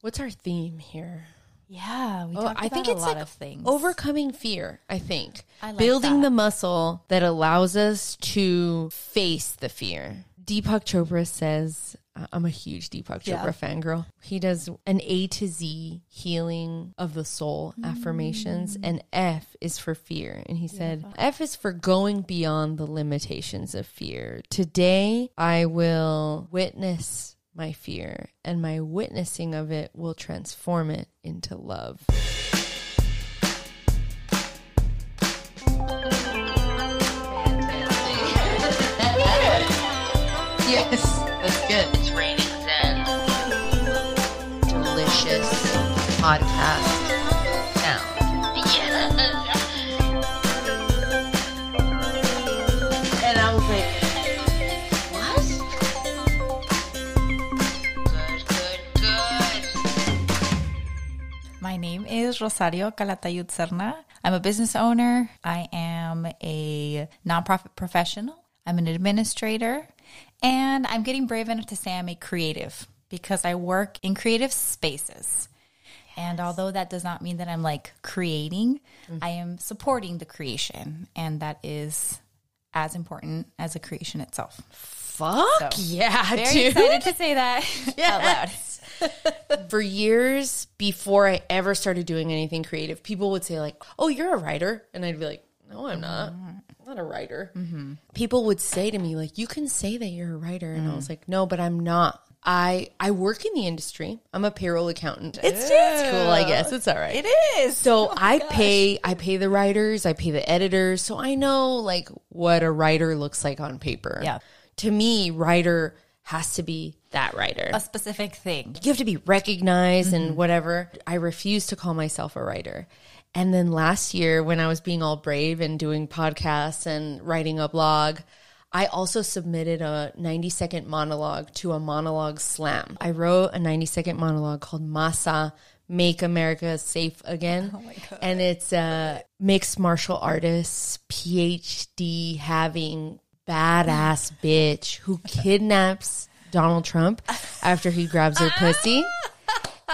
What's our theme here? Yeah, we Oh, I think a it's lot like of things. overcoming fear. I think I like building that. the muscle that allows us to face the fear. Deepak Chopra says, "I'm a huge Deepak Yeah. Chopra fangirl. He does an A to Z healing of the soul affirmations, mm. and F is for fear. And he said, F is for going beyond the limitations of fear. Today, I will witness." My fear and my witnessing of it will transform it into love. Yes, that's good. It's raining Zen. Delicious podcast is Rosario Calatayud Serna. I'm a business owner. I am a nonprofit professional. I'm an administrator. And I'm getting brave enough to say I'm a creative because I work in creative spaces. And although that does not mean that I'm like creating, mm-hmm. I am supporting the creation. And that is as important as the creation itself. fuck So, yeah, Very dude. excited to say that out loud. For years before I ever started doing anything creative, people would say, like, oh, you're a writer. And I'd be like, no, I'm not. I'm not a writer. Mm-hmm. People would say to me, like, you can say that you're a writer. And I was mm. like, no, but I'm not. I I work in the industry. I'm a payroll accountant. It's, it's cool, I guess. It's all right. It is. So oh I pay I pay the writers, I pay the editors, so I know like what a writer looks like on paper. Yeah. To me, writer has to be that writer. a specific thing. You have to be recognized and mm-hmm. whatever. I refuse to call myself a writer. And then last year when I was being all brave and doing podcasts and writing a blog, I also submitted a 90 second monologue to a monologue slam. I wrote a 90 second monologue called Masa Make America Safe Again. Oh and it's a mixed martial artist, PhD having badass bitch who kidnaps Donald Trump after he grabs her pussy.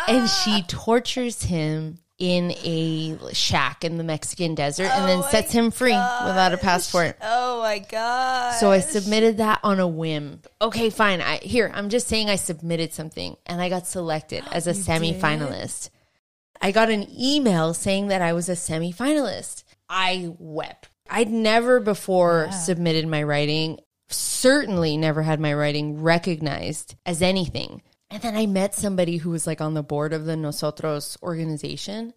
And she tortures him in a shack in the Mexican desert and then sets him free without a passport. Oh my god. So I submitted that on a whim. Okay, fine. I here, I'm just saying I submitted something and I got selected as a semifinalist. I got an email saying that I was a semifinalist. I wept. I'd never before submitted my writing, certainly never had my writing recognized as anything. And then I met somebody who was like on the board of the Nosotros organization.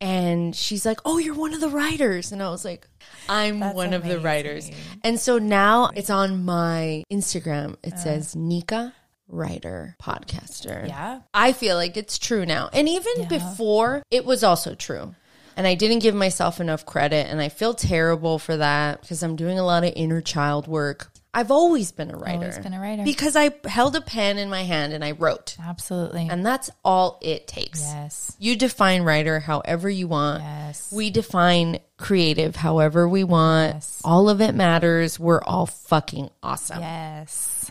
And she's like, Oh, you're one of the writers. And I was like, I'm That's one of the writers. And so now it's on my Instagram. It Uh. says Nika writer podcaster. Yeah. I feel like it's true now. And even before, it was also true. And I didn't give myself enough credit. And I feel terrible for that because I'm doing a lot of inner child work. I've always been a writer. Always been a writer. Because I held a pen in my hand and I wrote. Absolutely. And that's all it takes. yes. You define writer however you want. Yes. We define creative however we want. Yes. All of it matters. We're all fucking awesome. Yes.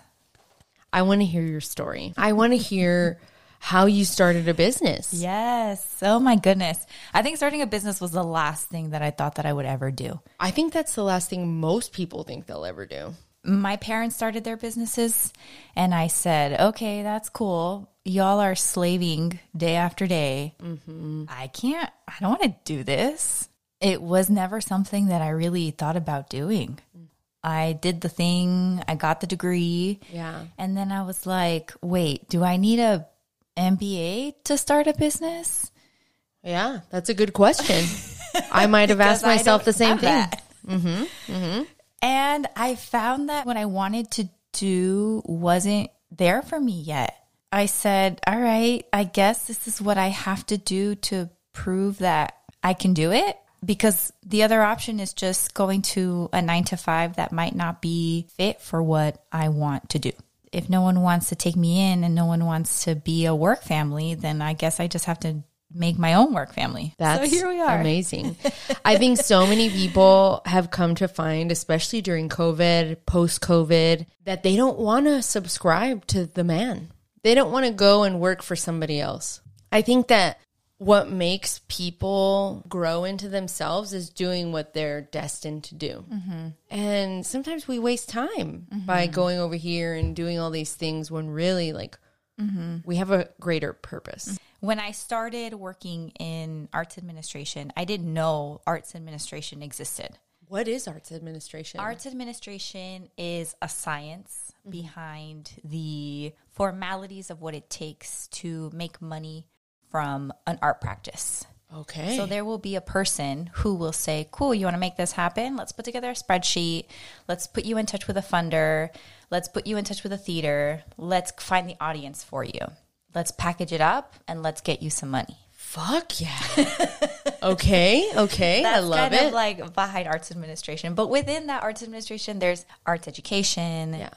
I want to hear your story. I want to hear how you started a business. Yes. Oh my goodness. I think starting a business was the last thing that I thought that I would ever do. I think that's the last thing most people think they'll ever do. My parents started their businesses and I said, okay, that's cool. Y'all are slaving day after day. Mm-hmm. I can't, I don't want to do this. It was never something that I really thought about doing. I did the thing, I got the degree. Yeah. And then I was like, wait, do I need a MBA to start a business? Yeah, that's a good question. I might have asked myself the same thing. that. Mm-hmm, mm-hmm. And I found that what I wanted to do wasn't there for me yet. I said, all right, I guess this is what I have to do to prove that I can do it. Because the other option is just going to a nine to five that might not be fit for what I want to do. If no one wants to take me in and no one wants to be a work family, then I guess I just have to make my own work family. That's so here we are. amazing. I think so many people have come to find, especially during COVID, post COVID, that they don't want to subscribe to the man. They don't want to go and work for somebody else. I think that what makes people grow into themselves is doing what they're destined to do. Mm-hmm. And sometimes we waste time by mm-hmm. going over here and doing all these things when really, like, mm-hmm. we have a greater purpose. When I started working in arts administration, I didn't know arts administration existed. What is arts administration? Arts administration is a science behind the formalities of what it takes to make money from an art practice. Okay. So there will be a person who will say, "Cool, you want to make this happen? Let's put together a spreadsheet. Let's put you in touch with a funder. Let's put you in touch with a theater. Let's find the audience for you. Let's package it up and let's get you some money." Fuck yeah. okay. Okay. I love kind it. Of like behind arts administration, but within that arts administration, there's arts education, Yeah.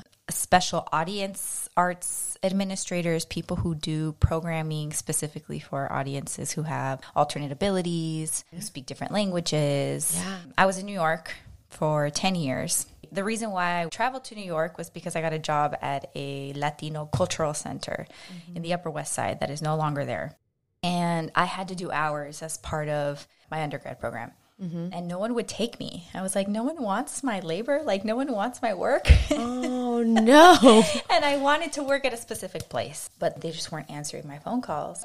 Special audience arts administrators, people who do programming specifically for audiences who have alternate abilities, who speak different languages. Yeah. I was in New York for 10 years. The reason why I traveled to New York was because I got a job at a Latino cultural center mm-hmm. in the Upper West Side that is no longer there and I had to do hours as part of my undergrad program. And no one would take me. I was like, no one wants my labor. Like, no one wants my work. oh no. and I wanted to work at a specific place, but they just weren't answering my phone calls.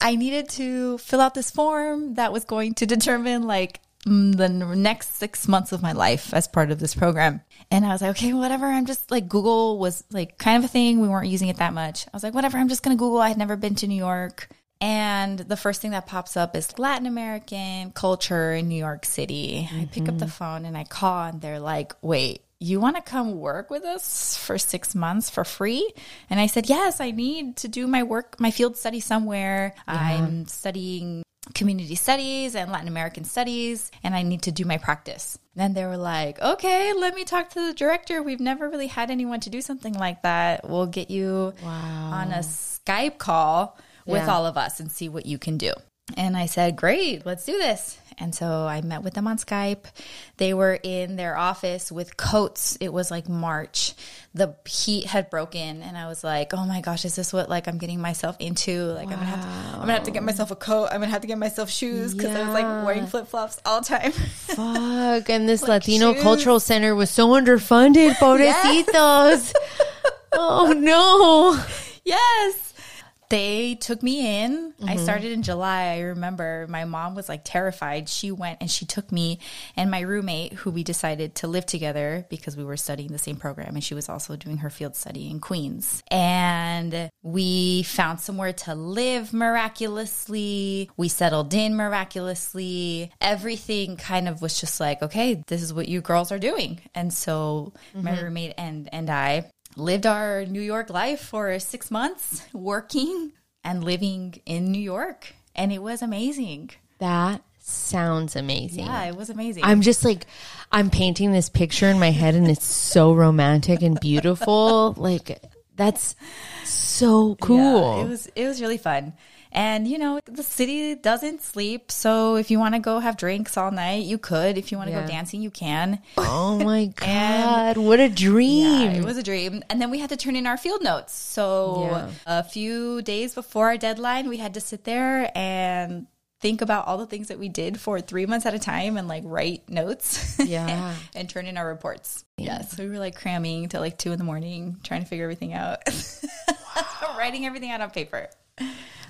I needed to fill out this form that was going to determine like mm, the next six months of my life as part of this program. And I was like, okay, whatever. I'm just like, Google was like kind of a thing. We weren't using it that much. I was like, whatever. I'm just going to Google. I had never been to New York. And the first thing that pops up is Latin American culture in New York City. I pick up the mm-hmm. phone and I call, and they're like, wait, you want to come work with us for six months for free? And I said, yes, I need to do my work, my field study somewhere. I'm studying community studies and Latin American studies, and I need to do my practice. Then they were like, okay, let me talk to the director. We've never really had anyone to do something like that. We'll get you on a Skype call with Yeah. all of us and see what you can do. And I said, great, let's do this. And so I met with them on Skype. They were in their office with coats. It was like March. The heat had broken and I was like, "Oh my gosh, is this what like I'm getting myself into? Like I'm going to have to I'm going to have to get myself a coat. I'm going to have to get myself shoes cuz I was like wearing flip-flops all the time." Fuck. And this Like Latino shoes. Cultural Center was so underfunded. Pobrecitos. oh no. Yes. They took me in. I mm-hmm. started in July. I remember my mom was like terrified. She went and she took me and my roommate, who we decided to live together because we were studying the same program, and she was also doing her field study in Queens. And we found somewhere to live miraculously. We settled in miraculously. Everything kind of was just like, okay, this is what you girls are doing. And so my mm-hmm. roommate and and I lived our New York life for six months, working and living in New York. And it was amazing. That sounds amazing. Yeah, it was amazing. I'm just like, I'm painting this picture in my head and it's so romantic and beautiful. like, that's so cool. Yeah, it was it was really fun. And you know, the city doesn't sleep, so if you want to go have drinks all night, you could. If you want to Yeah. go dancing, you can. oh my God. what a dream. Yeah, it was a dream. And then we had to turn in our field notes. So Yeah. a few days before our deadline, we had to sit there and think about all the things that we did for three months at a time and like write notes. Yeah. and turn in our reports. Yes. We were like cramming till like two in the morning, trying to figure everything out. Writing everything out on paper.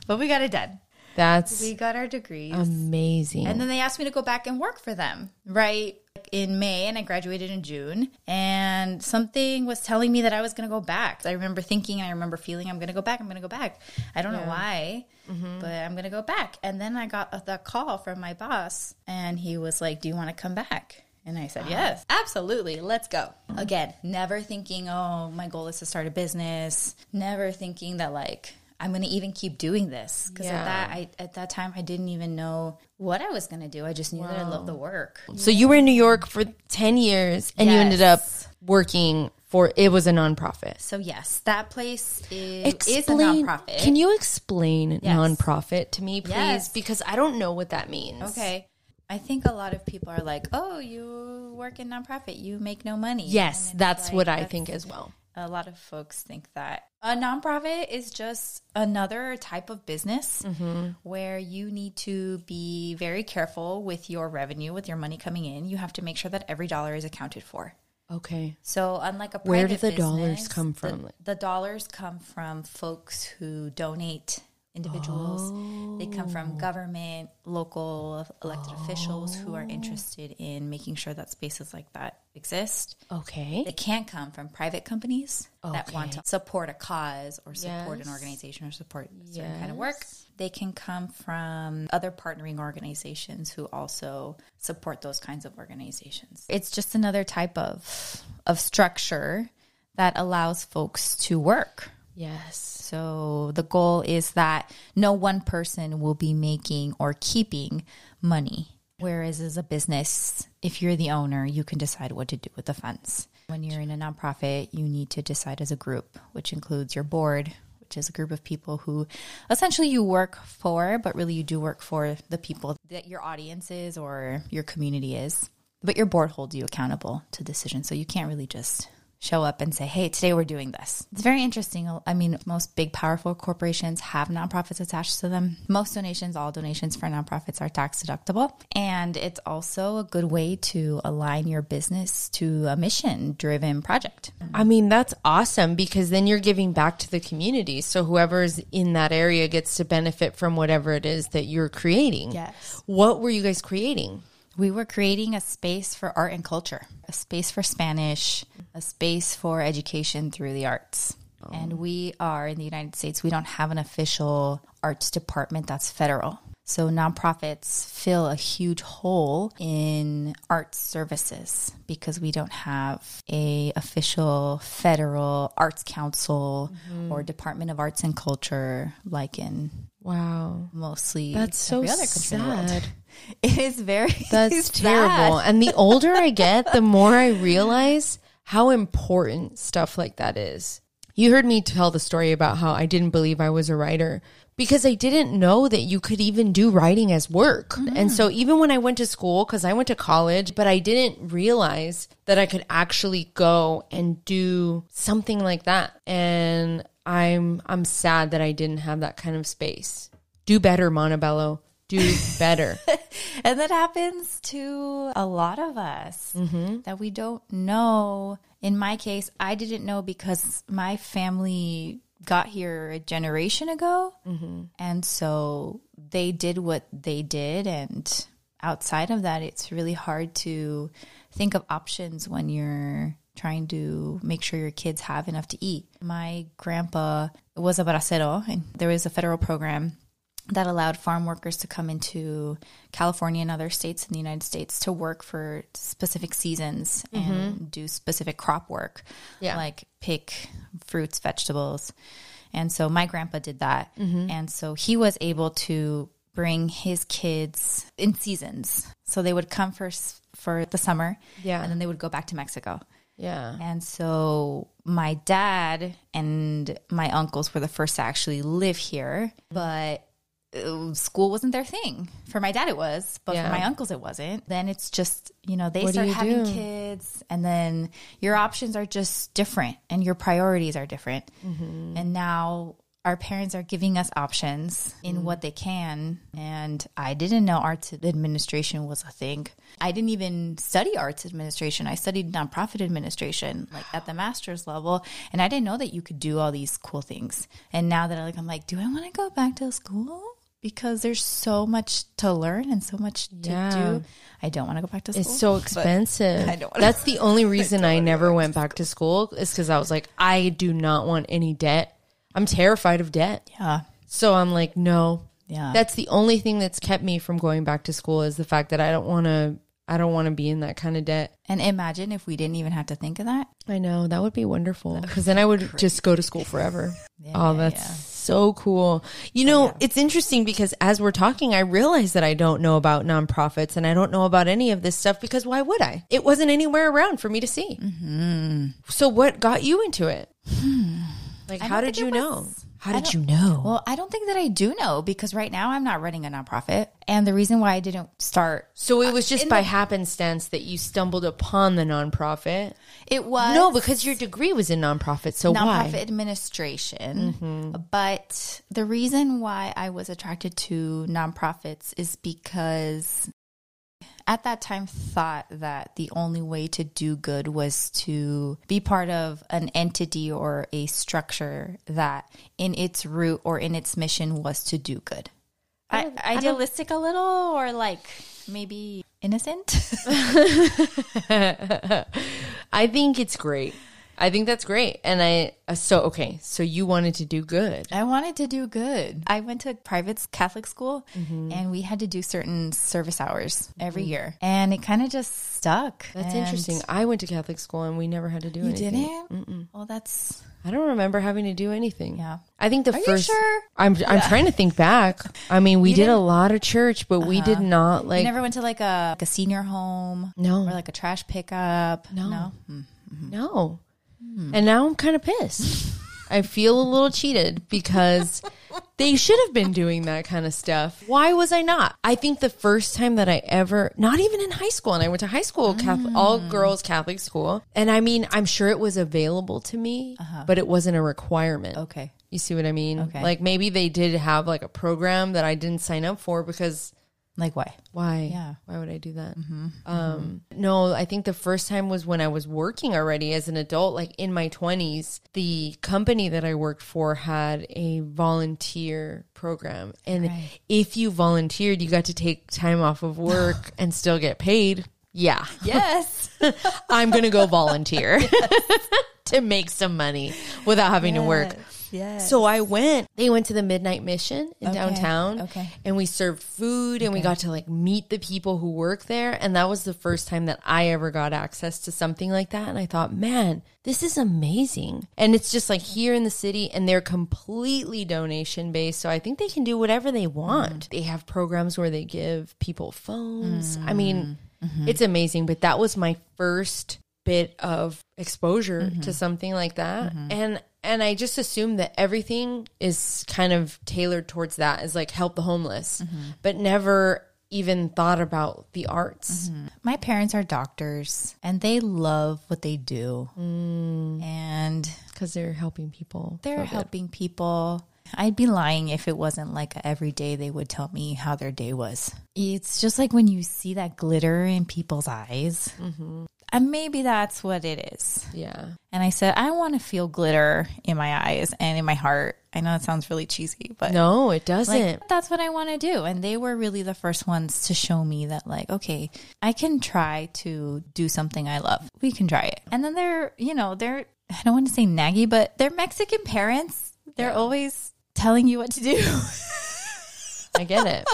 But we got it done. That's We got our degrees. amazing. And then they asked me to go back and work for them, right? In May, and I graduated in June. And something was telling me that I was going to go back. I remember thinking, I remember feeling, I'm going to go back, I'm going to go back. I don't know why, mm-hmm. but I'm going to go back. And then I got a, the call from my boss, and he was like, Do you want to come back? And I said, Yes, absolutely. Let's go. Again, never thinking, Oh, my goal is to start a business. Never thinking that, like, I'm going to even keep doing this because Yeah. at that I at that time I didn't even know what I was going to do. I just knew that I loved the work. so you were in New York for 10 years and you ended up working for, it was a nonprofit. So yes, that place is, is a nonprofit. Can you explain nonprofit to me, please? Yes. Because I don't know what that means. Okay. I think a lot of people are like, "Oh, you work in nonprofit, you make no money." Yes, that's like, what I that's- think as well. A lot of folks think that a nonprofit is just another type of business mm-hmm. where you need to be very careful with your revenue, with your money coming in. You have to make sure that every dollar is accounted for. Okay. So, unlike a Where do private the dollars business, come the- from? The, dollars come from folks who donate, individuals. They come from oh. government, local elected officials who are oh. interested in making sure that spaces like that exist. Okay. They can't come from private companies that want to support a cause or support Yes. an organization or support certain kind of work. They can come from other partnering organizations who also support those kinds of organizations. It's just another type of of structure that allows folks to work. Yes. So the goal is that no one person will be making or keeping money. Whereas as a business, if you're the owner, you can decide what to do with the funds. When you're in a nonprofit, you need to decide as a group, which includes your board, which is a group of people who essentially you work for, but really you do work for the people that your audience is or your community is. But your board holds you accountable to decisions. So you can't really just show up and say, hey, today we're doing this. It's very interesting. I mean, most big, powerful corporations have nonprofits attached to them. Most donations, all donations for nonprofits are tax deductible. And it's also a good way to align your business to a mission driven project. I mean, that's awesome because then you're giving back to the community. So whoever's in that area gets to benefit from whatever it is that you're creating. Yes. What were you guys creating? We were creating a space for art and culture, a space for Spanish, a space for education through the arts. And oh. we are in the United States, we don't have an official arts department that's federal. So nonprofits fill a huge hole in arts services because we don't have a official federal arts council mm-hmm. or Department of Arts and Culture like in Wow. mostly That's so every other country in the world. sad. It is very That's sad. terrible. And the older I get, the more I realize how important stuff like that is. You heard me tell the story about how I didn't believe I was a writer because I didn't know that you could even do writing as work. And so even when I went to school, because I went to college, but I didn't realize that I could actually go and do something like that. And I'm I'm sad that I didn't have that kind of space. Do better, Montebello. Do better. And that happens to a lot of us mm-hmm. that we don't know. In my case, I didn't know because my family got here a generation ago. Mm-hmm. And so they did what they did. And outside of that, it's really hard to think of options when you're trying to make sure your kids have enough to eat. My grandpa was a bracero, and there was a federal program that allowed farm workers to come into California and other states in the United States to work for specific seasons and mm-hmm. do specific crop work, Yeah. like pick fruits, vegetables. And so my grandpa did that. Mm-hmm. And so he was able to bring his kids in seasons. So they would come first for the summer, Yeah. and then they would go back to Mexico. Yeah. And so my dad and my uncles were the first to actually live here, but school wasn't their thing. For my dad, it was, but Yeah. for my uncles, it wasn't. Then it's just, you know, they What start having do? kids, and then your options are just different and your priorities are different. Mm-hmm. And now our parents are giving us options in Mm. what they can. And I didn't know arts administration was a thing. I didn't even study arts administration. I studied nonprofit administration, like at the master's level. And I didn't know that you could do all these cool things. And now that I like, I'm like, do I want to go back to school? Because there's so much to learn and so much to Yeah. do. I don't want to go back to school. It's so expensive. I don't That's the only reason I, never went back to school is because I was like, I do not want any debt. I'm terrified of debt. Yeah. So I'm like, no. Yeah. That's the only thing that's kept me from going back to school is the fact that I don't want to. I don't want to be in that kind of debt. and imagine if we didn't even have to think of that. I know that would be wonderful because then I would just go to school forever. oh, that's yeah. So cool. You know, it's interesting because as we're talking, I realize that I don't know about nonprofits and I don't know about any of this stuff because why would I? It wasn't anywhere around for me to see. So, what got you into it? Like, I how did you it know? How did you know? Well, I don't think that I do know because right now I'm not running a nonprofit. And the reason why I didn't start, so it was just by happenstance that you stumbled upon the nonprofit. it was No, because your degree was in nonprofit. So nonprofit why? Mm-hmm. administration. But the reason why I was attracted to nonprofits is because at that time thought that the only way to do good was to be part of an entity or a structure that in its root or in its mission was to do good. I, idealistic a little or like maybe innocent? I think it's great. I think that's great. And I, uh, so, okay. So you wanted to do good. I wanted to do good. I went to private Catholic school and we had to do certain service hours every year. And it kind of just stuck. That's And interesting. I went to Catholic school and we never had to do You anything. You didn't? Well, that's, I don't remember having to do anything. Yeah. I think the Are you first. sure? I'm I'm trying to think back. I mean, we did a Uh-huh. lot of church, but we did not like you never went to like a, like a senior home no or like a trash pickup. No. No. no. Hmm. And now I'm kind of pissed. I feel a little cheated because they should have been doing that kind of stuff. Why was I not? I think the first time that I ever, not even in high school, and I went to high school, Catholic, all Mm. girls Catholic school. And I mean, I'm sure it was available to me, but it wasn't a requirement. Uh-huh. Okay. You see what I mean? Okay. Like maybe they did have like a program that I didn't sign up for because Like why? why? Yeah. Why would I do that? Um, no, I think the first time was when I was working already as an adult, like in my 20s. The company that I worked for had a volunteer program. And Right. if you volunteered, you got to take time off of work and still get paid. Yeah. Yes. I'm going to go volunteer to make some money without having to work. So I went. They went to the midnight mission in Okay, downtown. okay. And we served food and we got to like meet the people who work there. And that was the first time that I ever got access to something like that. And I thought, man, this is amazing. And it's just like here in the city and they're completely donation based. So I think they can do whatever they want. Mm. They have programs where they give people phones. I mm. mean, mm-hmm. it's amazing. But that was my first bit of exposure mm-hmm. to something like that mm-hmm. and and i just assume that everything is kind of tailored towards that is like help the homeless mm-hmm. but never even thought about the arts. Mm-hmm. My parents are doctors and they love what they do. Mm. And because they're helping people. They're helping people. I'd be lying if it wasn't like every day they would tell me how their day was. It's just like when you see that glitter in people's eyes. And maybe that's what it is. yeah And I said, I want to feel glitter in my eyes and in my heart. I know it sounds really cheesy, but no it doesn't like that's what I want to do. And they were really the first ones to show me that like, okay, I can try to do something I love. We can try it. And then they're, you know, they're I don't want to say naggy, but they're Mexican parents. They're always telling you what to do. i get it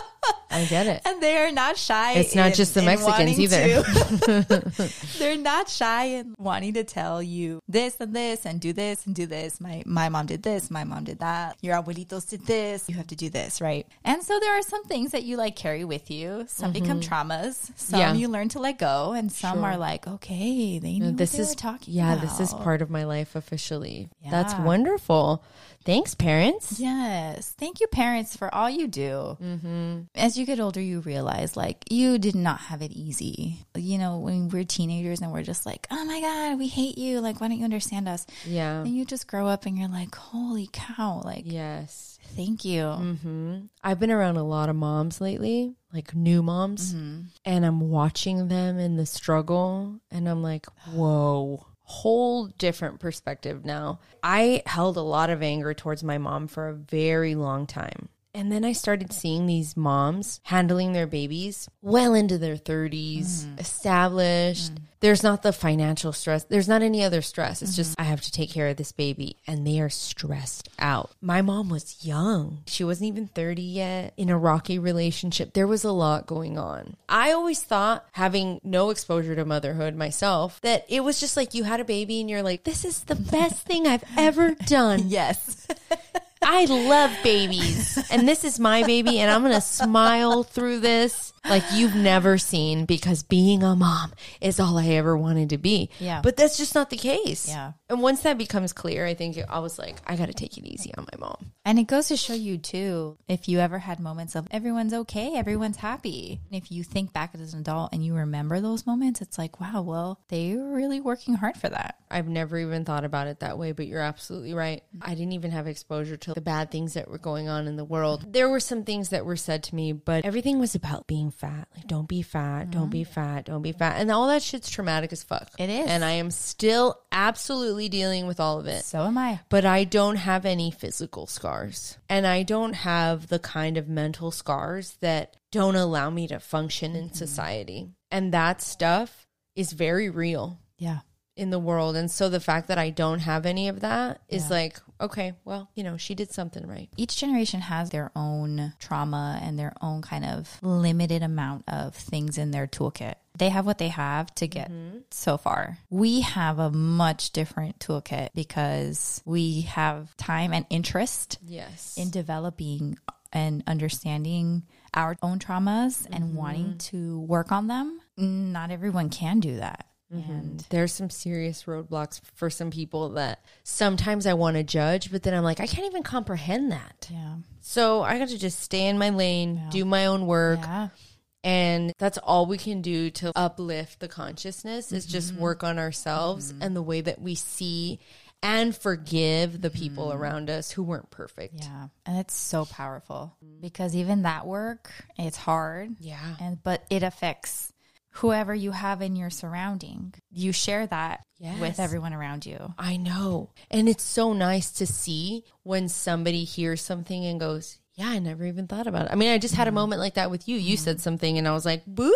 i get it and they are not shy. It's not in- just the Mexicans either. to- they're not shy in wanting to tell you this and this and do this and do this. My my mom did this. My mom did that. Your abuelitos did this. You have to do this, right? And so there are some things that you like carry with you. Some become traumas. Some Mm-hmm. Yeah. you learn to let go, and some Sure. are like, okay, they knew this they is talking. yeah about. this is part of my life officially that's wonderful thanks parents Yes. Thank you, parents, for all you do. Mm-hmm. As you get older, you realize like you did not have it easy. You know, when we're teenagers and we're just like, oh my God, we hate you. Like, why don't you understand us? yeah And you just grow up and you're like, holy cow. Like, yes thank you. Mm-hmm. I've been around a lot of moms lately, like new moms, mm-hmm. and I'm watching them in the struggle, and I'm like, whoa, whole different perspective now. I held a lot of anger towards my mom for a very long time. And then I started seeing these moms handling their babies well into their 30s, mm. established. Mm. There's not the financial stress. There's not any other stress. It's just, mm-hmm. I have to take care of this baby. And they are stressed out. My mom was young. She wasn't even 30 yet, in a rocky relationship. There was a lot going on. I always thought, having no exposure to motherhood myself, that it was just like you had a baby and you're like, this is the best thing I've ever done. Yes. I love babies. And this is my baby, and I'm going to smile through this. Like you've never seen because being a mom is all I ever wanted to be. Yeah. But that's just not the case. Yeah. And once that becomes clear, I think I was like, I got to take it easy on my mom. And it goes to show you too, if you ever had moments of everyone's okay, everyone's happy. And if you think back as an adult and you remember those moments, it's like, wow, well, they were really working hard for that. I've never even thought about it that way, but you're absolutely right. I didn't even have exposure to the bad things that were going on in the world. There were some things that were said to me, but everything was about being fat. Like, don't be fat, don't be mm-hmm. fat, don't be fat. And all that shit's traumatic as fuck. It is. And I am still absolutely dealing with all of it. So am I. But I don't have any physical scars. And I don't have the kind of mental scars that don't allow me to function in mm-hmm. society. And that stuff is very real Yeah. In the world. And so the fact that I don't have any of that is like, okay, well, you know, she did something right. Each generation has their own trauma and their own kind of limited amount of things in their toolkit. They have what they have to get mm-hmm. so far. We have a much different toolkit because we have time and interest Yes. in developing and understanding our own traumas and wanting mm-hmm. to work on them. Not everyone can do that. And mm-hmm. There's some serious roadblocks for some people that sometimes I want to judge, but then I'm like, I can't even comprehend that. yeah. So I got to just stay in my lane, do my own work. Yeah. And that's all we can do to uplift the consciousness is just mm-hmm. work on ourselves mm-hmm. and the way that we see and forgive the people around us who weren't perfect. Yeah. And it's so powerful mm. because even that work, it's hard. Yeah. And but it affects whoever you have in your surrounding. You share that Yes. with everyone around you. I know. And it's so nice to see when somebody hears something and goes, Yeah, I never even thought about it. I mean, I just had a mm-hmm. moment like that with you. You said mm-hmm. something and I was like, boop.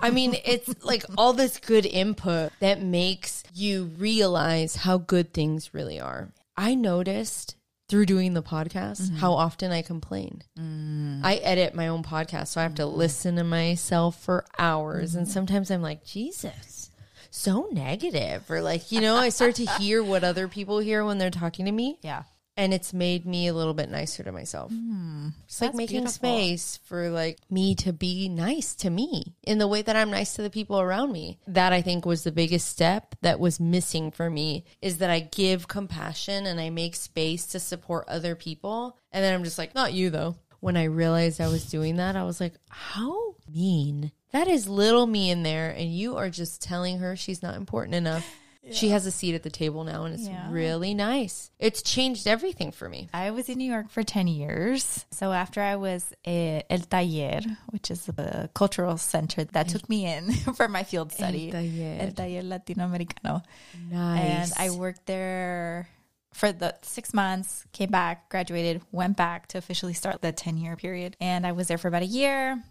I mean, it's like all this good input that makes you realize how good things really are. I noticed through doing the podcast mm-hmm. how often I complain. Mm. I edit my own podcast, so I have to mm. listen to myself for hours. And mm-hmm. sometimes I'm like, Jesus, so negative. Or like, you know, I start to hear what other people hear when they're talking to me. Yeah. And it's made me a little bit nicer to myself. Hmm, it's like making beautiful. space for like me to be nice to me in the way that I'm nice to the people around me. That I think was the biggest step that was missing for me is that I give compassion and I make space to support other people. And then I'm just like, not you though. When I realized I was doing that, I was like, how mean. That is little me in there. And you are just telling her she's not important enough. She has a seat at the table now and it's Yeah. really nice. It's changed everything for me. I was in New York for 10 years. So after I was at El Taller, which is a cultural center that took me in for my field study. Taller. El Taller Latinoamericano. Nice. And I worked there for the six months, came back, graduated, went back to officially start the 10 year period. And I was there for about a year.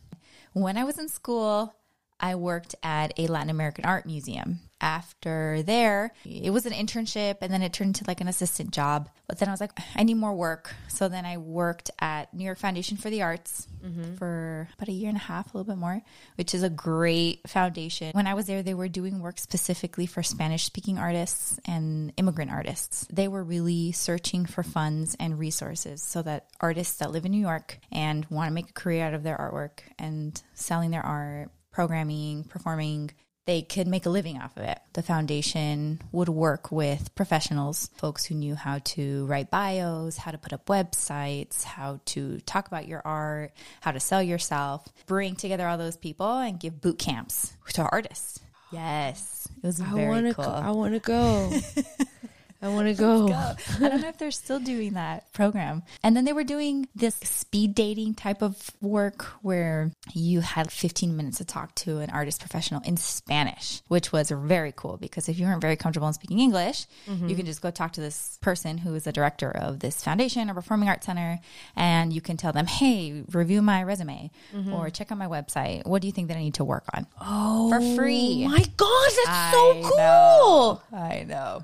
When I was in school, I worked at a Latin American art museum. After there, it was an internship and then it turned into like an assistant job. But then I was like, I need more work. So then I worked at New York Foundation for the Arts mm-hmm. for about a year and a half, a little bit more, which is a great foundation. When I was there, they were doing work specifically for Spanish speaking artists and immigrant artists. They were really searching for funds and resources so that artists that live in New York and want to make a career out of their artwork and selling their art, programming, performing, they could make a living off of it. The foundation would work with professionals, folks who knew how to write bios, how to put up websites, how to talk about your art, how to sell yourself, bring together all those people and give boot camps to artists. Yes, it was I very to cool. go. I want to go. I want to go. I don't know if they're still doing that program. And then they were doing this speed dating type of work where you had 15 minutes to talk to an artist professional in Spanish, which was very cool because if you weren't very comfortable in speaking English, mm-hmm. you can just go talk to this person who is the director of this foundation or performing arts center and you can tell them, hey, review my resume mm-hmm. or check out my website. What do you think that I need to work on? Oh, for free. My God, that's I so cool. know. I know.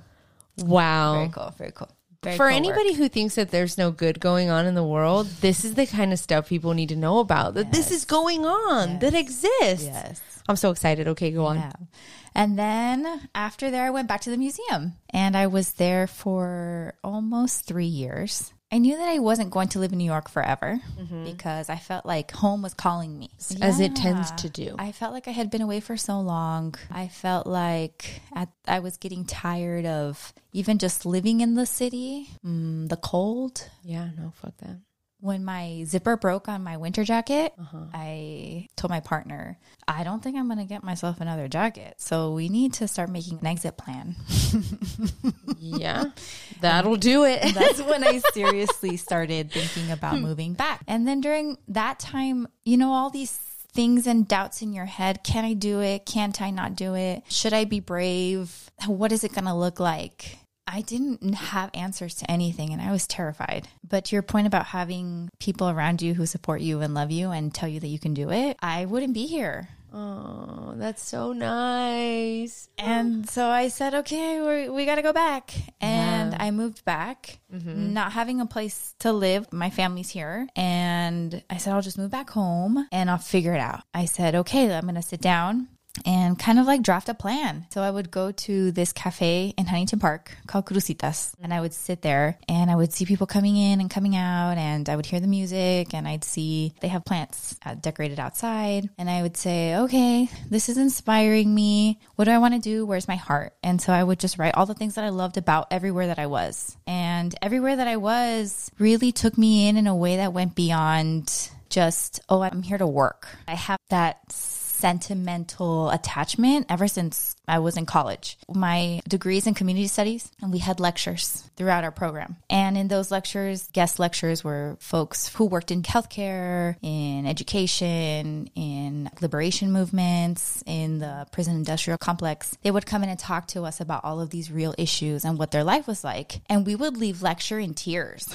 Wow. Very cool. Very cool. Very For cool work. anybody who thinks that there's no good going on in the world, this is the kind of stuff people need to know about. That this is going on, that exists. Yes. I'm so excited. Okay, go on. Yeah. And then after there, I went back to the museum and I was there for almost three years. I knew that I wasn't going to live in New York forever because I felt like home was calling me. As it tends to do. I felt like I had been away for so long. I felt like at, I was getting tired of even just living in the city, mm, the cold. Yeah, no, fuck that. When my zipper broke on my winter jacket, Uh-huh. I told my partner, I don't think I'm going to get myself another jacket. So we need to start making an exit plan. Yeah, that'll do it. That's when I seriously started thinking about moving back. And then during that time, you know, all these things and doubts in your head can I do it? Can't I not do it? Should I be brave? What is it going to look like? I didn't have answers to anything and I was terrified. But to your point about having people around you who support you and love you and tell you that you can do it, I wouldn't be here. Oh, that's so nice. And oh. so I said, okay, we we got to go back. And I moved back, mm-hmm. not having a place to live. My family's here. And I said, I'll just move back home and I'll figure it out. I said, okay, I'm going to sit down and kind of like draft a plan. So I would go to this cafe in Huntington Park called Crucitas and I would sit there and I would see people coming in and coming out and I would hear the music and I'd see they have plants uh, decorated outside and I would say, okay, this is inspiring me. What do I want to do? Where's my heart? And so I would just write all the things that I loved about everywhere that I was. And everywhere that I was really took me in in a way that went beyond just, oh, I'm here to work. I have that sentimental attachment ever since I was in college. My degrees in community studies, and we had lectures throughout our program. And in those lectures, guest lectures were folks who worked in healthcare, in education, in liberation movements, in the prison industrial complex. They would come in and talk to us about all of these real issues and what their life was like. And we would leave lecture in tears.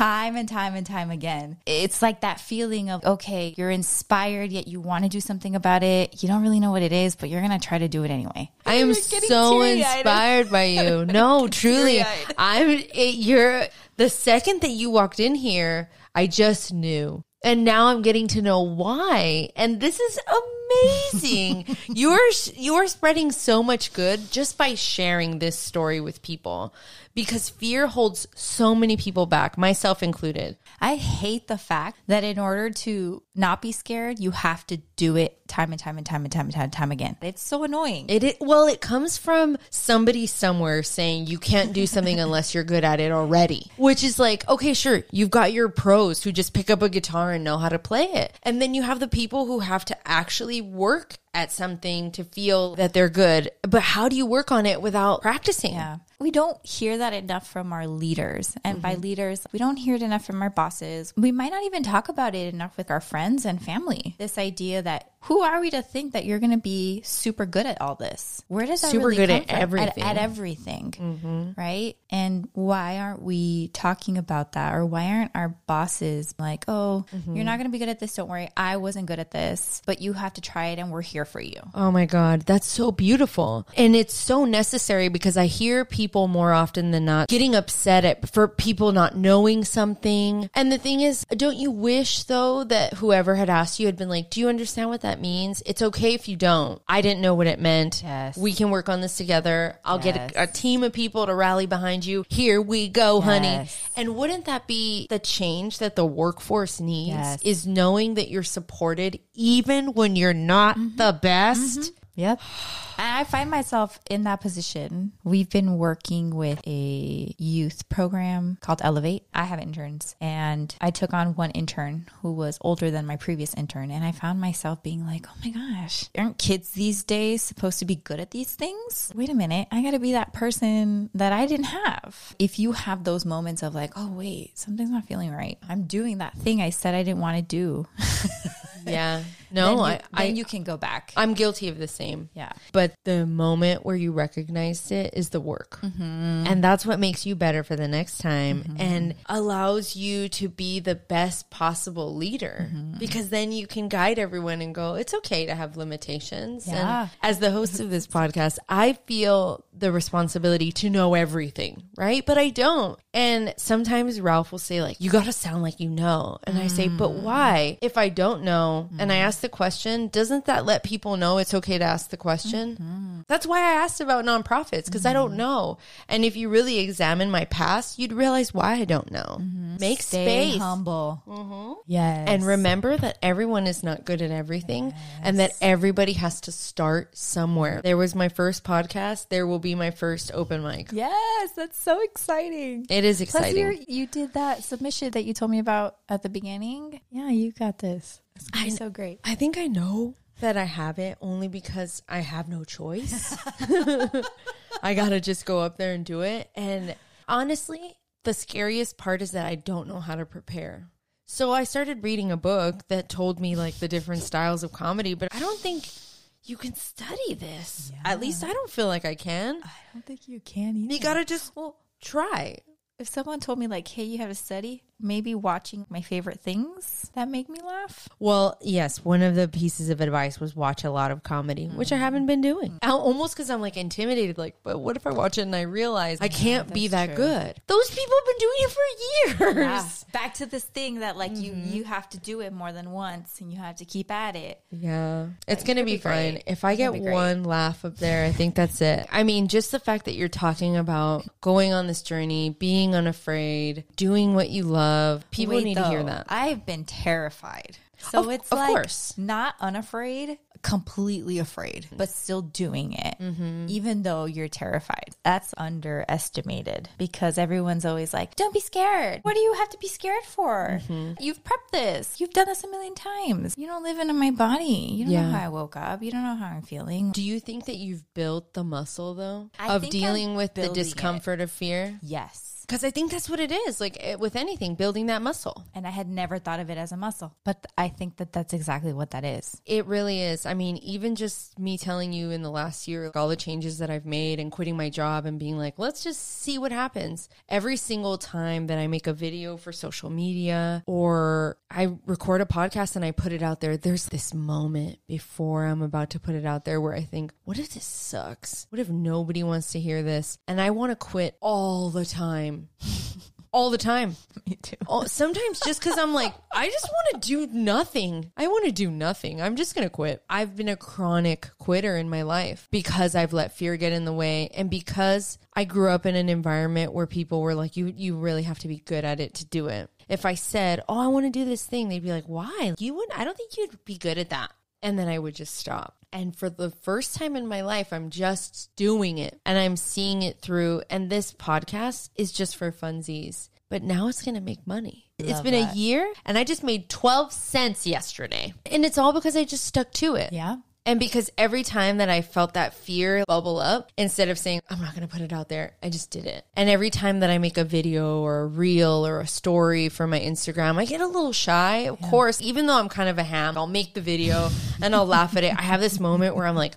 time and time and time again. It's like that feeling of, okay, you're inspired, yet you want to do something about it. You don't really know what it is, but you're going to try to do it anyway. I am so teary-eyed. inspired by you. No, truly, teary-eyed. I'm. It, you're the second that you walked in here, I just knew, and now I'm getting to know why. And this is amazing. you're you're spreading so much good just by sharing this story with people, because fear holds so many people back, myself included. I hate the fact that in order to not be scared, you have to do it time and time and time and time and time and time again. It's so annoying. It, it well, it comes from somebody somewhere saying you can't do something unless you're good at it already. Which is like, okay, sure, you've got your pros who just pick up a guitar and know how to play it. And then you have the people who have to actually work at something to feel that they're good. But how do you work on it without practicing? Yeah. We don't hear that enough from our leaders. And by mm-hmm. leaders, we don't hear it enough from our bosses. We might not even talk about it enough with our friends and family. This idea that who are we to think that you're going to be super good at all this? Where does that Super really good come at from? everything. At, everything. Mm-hmm. Right? And why aren't we talking about that? Or why aren't our bosses like, oh, you're mm-hmm. not going to be good at this. Don't worry. I wasn't good at this, but you have to try it and we're here for you. Oh my God, that's so beautiful. And it's so necessary because I hear people more often than not getting upset at for people not knowing something. And the thing is, don't you wish though that whoever had asked you had been like, Do you understand what that means? It's okay if you don't. I didn't know what it meant. Yes. We can work on this together. I'll Yes. get a, a team of people to rally behind you. Here we go, honey. And wouldn't that be the change that the workforce needs? Yes. Is knowing that you're supported even when you're not mm-hmm. the best. Mm-hmm. Yep. And I find myself in that position. We've been working with a youth program called Elevate. I have interns and I took on one intern who was older than my previous intern. And I found myself being like, oh my gosh, aren't kids these days supposed to be good at these things? Wait a minute. I got to be that person that I didn't have. If you have those moments of like, oh, wait, something's not feeling right. I'm doing that thing I said I didn't want to do. Yeah. No, then you, I, then I, you can go back. I'm guilty of the same. Yeah. But the moment where you recognized it is the work. Mm-hmm. And that's what makes you better for the next time mm-hmm. and allows you to be the best possible leader mm-hmm. because then you can guide everyone and go, it's okay to have limitations. Yeah. And as the host of this podcast, I feel the responsibility to know everything, right? But I don't. And sometimes Ralph will say, like, you got to sound like you know. And I say, but mm. why? If I don't know and I mm. ask the question, doesn't that let people know it's okay to ask the question? That's why I asked about nonprofits because I Mm-hmm. don't know. And if you really examine my past, you'd realize why I don't know. Make Mm-hmm. Stay space. humble. Yes. And remember that everyone is not good at everything and that everybody has to start somewhere. There was my first podcast. There will be my first open mic. Yes, that's so exciting. It is exciting. you're, you did that submission that you told me about at the beginning. Yeah, you got this. It's gonna be I- so great. I think I know that I have it only because I have no choice. I got to just go up there and do it. And honestly, the scariest part is that I don't know how to prepare. So I started reading a book that told me like the different styles of comedy, but I don't think you can study this. At least I don't feel like I can. I don't think you can either. You got to just well, try. if someone told me like, "Hey, you have to study," maybe watching my favorite things that make me laugh. Well, yes, one of the pieces of advice was watch a lot of comedy, which I mm. haven't been doing. Mm. Al- Almost because I'm like intimidated, like, but what if I watch it and I realize I can't be that true. good? Those people have been doing it for years. Back to this thing that like you mm-hmm. you have to do it more than once and you have to keep at it. Yeah, it's gonna be, be fun. great. If I It's get gonna be great. one laugh up there, I think that's it. I mean, just the fact that you're talking about going on this journey, being unafraid, doing what you love, people Wait, need to hear that. I've been terrified. So Of- it's of like course. not unafraid, completely afraid, but still doing it, Mm-hmm. even though you're terrified. That's underestimated because everyone's always like, don't be scared. What do you have to be scared for? Mm-hmm. You've prepped this. You've done this a million times. You don't live in my body. You don't Yeah. know how I woke up. You don't know how I'm feeling. Do you think that you've built the muscle though I of dealing I'm with the building it. discomfort of fear? Yes. Because I think that's what it is. Like eh, with anything, building that muscle. And I had never thought of it as a muscle, but I think that that's exactly what that is. It really is. I mean, even just me telling you in the last year, like, all the changes that I've made and quitting my job and being like, let's just see what happens. Every single time that I make a video for social media or I record a podcast and I put it out there, there's this moment before I'm about to put it out there where I think, what if this sucks? What if nobody wants to hear this? And I want to quit all the time. All the time. Me too. Oh, sometimes just because I'm like, I just want to do nothing. I want to do nothing. I'm just going to quit. I've been a chronic quitter in my life because I've let fear get in the way and because I grew up in an environment where people were like, you, you really have to be good at it to do it. If I said, oh, I want to do this thing, they'd be like, why? You wouldn't, I don't think you'd be good at that. And then I would just stop. And for the first time in my life, I'm just doing it and I'm seeing it through. And this podcast is just for funsies. But now it's going to make money. It's been a year and I just made 12 cents yesterday. And it's all because I just stuck to it. Yeah. And because every time that I felt that fear bubble up, instead of saying, I'm not going to put it out there, I just did it. And every time that I make a video or a reel or a story for my Instagram, I get a little shy. Of course, even though I'm kind of a ham, I'll make the video and I'll laugh at it. I have this moment where I'm like,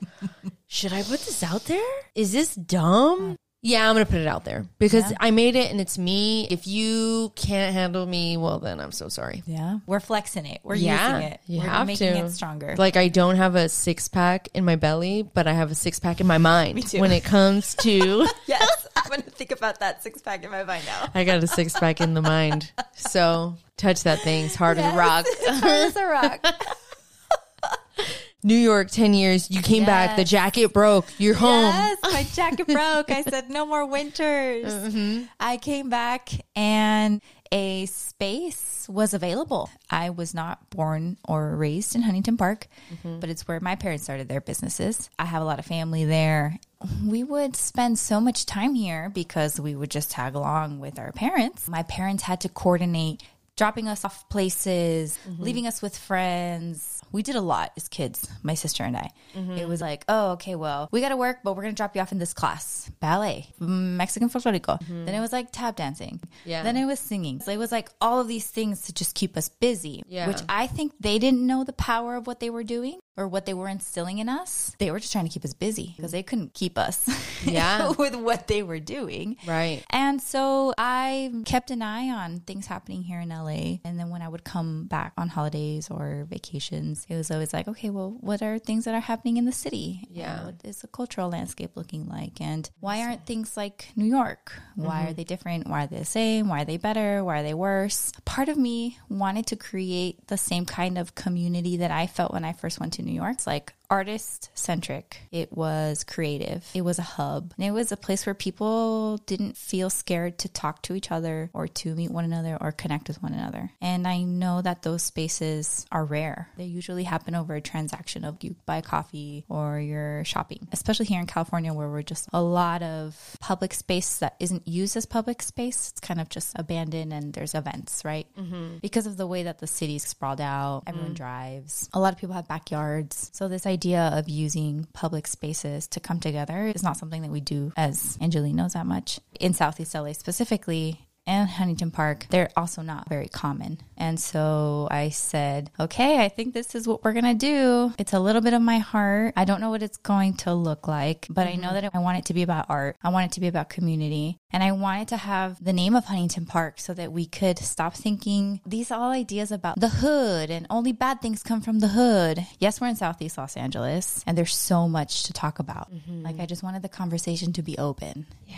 should I put this out there? Is this dumb? Yeah, I'm going to put it out there because I made it and it's me. If you can't handle me, well, then I'm so sorry. Yeah. We're flexing it. We're Yeah, using it. you We're have making to. it stronger. Like I don't have a six pack in my belly, but I have a six pack in my mind. too. When it comes to, yes. I'm going to think about that six pack in my mind now. I got a six pack in the mind. So touch that thing. It's hard as a rock. Hard as a rock. New York, ten years. You came back. The jacket broke. You're home. Yes, my jacket broke. I said, no more winters. Mm-hmm. I came back and a space was available. I was not born or raised in Huntington Park, Mm-hmm. but it's where my parents started their businesses. I have a lot of family there. We would spend so much time here because we would just tag along with our parents. My parents had to coordinate dropping us off places, Mm-hmm. leaving us with friends. We did a lot as kids, my sister and I. Mm-hmm. It was like, oh, okay, well, we got to work, but we're going to drop you off in this class ballet, Mexican folklorico. Then it was like tap dancing. Mm-hmm. Yeah. Then it was singing. So it was like all of these things to just keep us busy, Yeah. which I think they didn't know the power of what they were doing or what they were instilling in us. They were just trying to keep us busy because they couldn't keep us Yeah. with what they were doing. Right. And so I kept an eye on things happening here in LA. And then when I would come back on holidays or vacations, it was always like, okay, well, what are things that are happening in the city? Yeah. And what is the cultural landscape looking like? And why aren't things like New York? Why mm-hmm. are they different? Why are they the same? Why are they better? Why are they worse? Part of me wanted to create the same kind of community that I felt when I first went to New York. It's like, artist centric. It was creative. It was a hub. And it was a place where people didn't feel scared to talk to each other or to meet one another or connect with one another. And I know that those spaces are rare. They usually happen over a transaction of you buy coffee or you're shopping, especially here in California where we're just a lot of public space that isn't used as public space. It's kind of just abandoned and there's events, right? Mm-hmm. Because of the way that the city's sprawled out, everyone mm. drives. A lot of people have backyards. So this idea of using public spaces to come together is not something that we do as Angelenos that much. In Southeast LA specifically, and Huntington Park, they're also not very common. And so I said, okay, I think this is what we're going to do. It's a little bit of my heart. I don't know what it's going to look like, but I know mm-hmm. that I want it to be about art. I want it to be about community. And I wanted to have the name of Huntington Park so that we could stop thinking these all ideas about the hood and only bad things come from the hood. Yes, we're in Southeast Los Angeles and there's so much to talk about. Mm-hmm. Like, I just wanted the conversation to be open Yeah.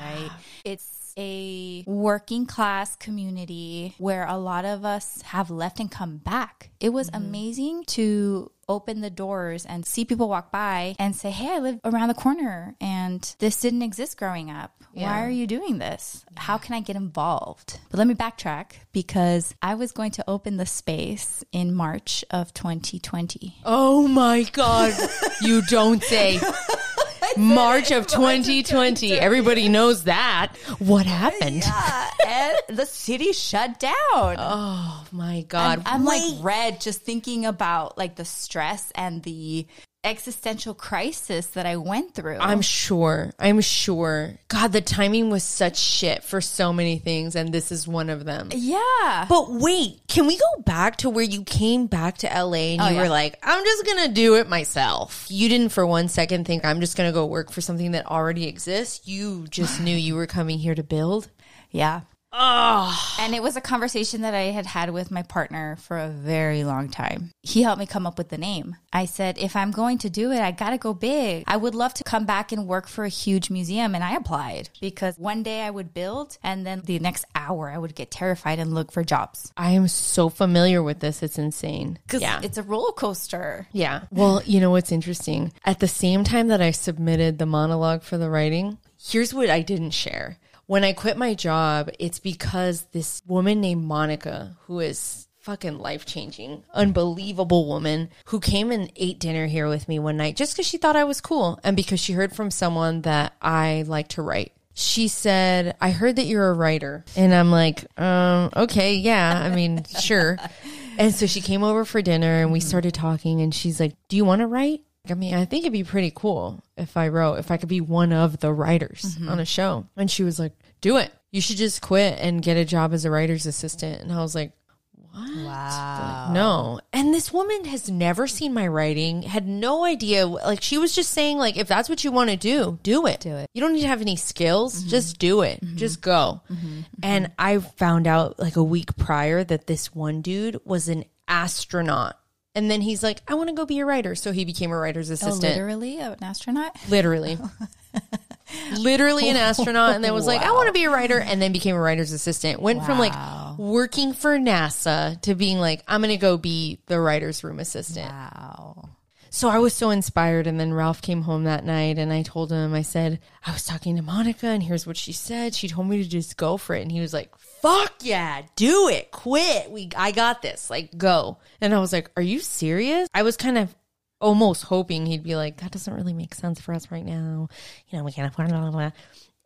right? It's a working class community where a lot of us have left and come back. It was mm-hmm. amazing to open the doors and see people walk by and say, Hey, I live around the corner and this didn't exist growing up. Why are you doing this? How can I get involved? But let me backtrack because I was going to open the space in March of 2020. Oh my God. you don't say. March of 2020. Everybody knows that. What happened? Yeah, and the city shut down. Oh my God. I'm like red just thinking about like the stress and the existential crisis that I went through. I'm sure. I'm sure. God, the timing was such shit for so many things, and this is one of them. yeah. But wait, can we go back to where you came back to LA and Oh, you yeah. were like, I'm just gonna do it myself? You didn't for one second think I'm just gonna go work for something that already exists. You just knew you were coming here to build. Yeah. Oh, And it was a conversation that I had had with my partner for a very long time. He helped me come up with the name. I said, if I'm going to do it, I got to go big. I would love to come back and work for a huge museum. And I applied because one day I would build and then the next hour I would get terrified and look for jobs. I am so familiar with this. It's insane. Because Yeah. it's a roller coaster. Yeah. Well, you know what's interesting? At the same time that I submitted the monologue for the writing, here's what I didn't share. When I quit my job, it's because this woman named Monica, who is fucking life changing, unbelievable woman, who came and ate dinner here with me one night just because she thought I was cool and because she heard from someone that I like to write. She said, I heard that you're a writer. And I'm like, um, okay, yeah, I mean, sure. And so she came over for dinner and we started talking and she's like, Do you want to write? I mean, I think it'd be pretty cool if I wrote, if I could be one of the writers mm-hmm. on a show. And she was like, Do it. You should just quit and get a job as a writer's assistant. And I was like, what? Wow. no. And this woman has never seen my writing, had no idea. Like, she was just saying, like, if that's what you want to do, do it. Do it. You don't need to have any skills. Mm-hmm. Just do it. Mm-hmm. Just go. And I found out like a week prior that this one dude was an astronaut. And then he's like, I want to go be a writer. So he became a writer's Oh, assistant. literally oh, an astronaut? Literally. Literally an astronaut, and then was like, I want to be a writer, and then became a writer's assistant. Went from like working for NASA to being like, I'm going to go be the writer's room assistant. Wow. So I was so inspired. And then Ralph came home that night, and I told him, I said, I was talking to Monica, and here's what she said. She told me to just go for it. And he was like, Fuck yeah, do it, quit. We, I got this. Like, go. And I was like, Are you serious? I was kind of almost hoping he'd be like, that doesn't really make sense for us right now. You know, we can't afford blah, blah, blah.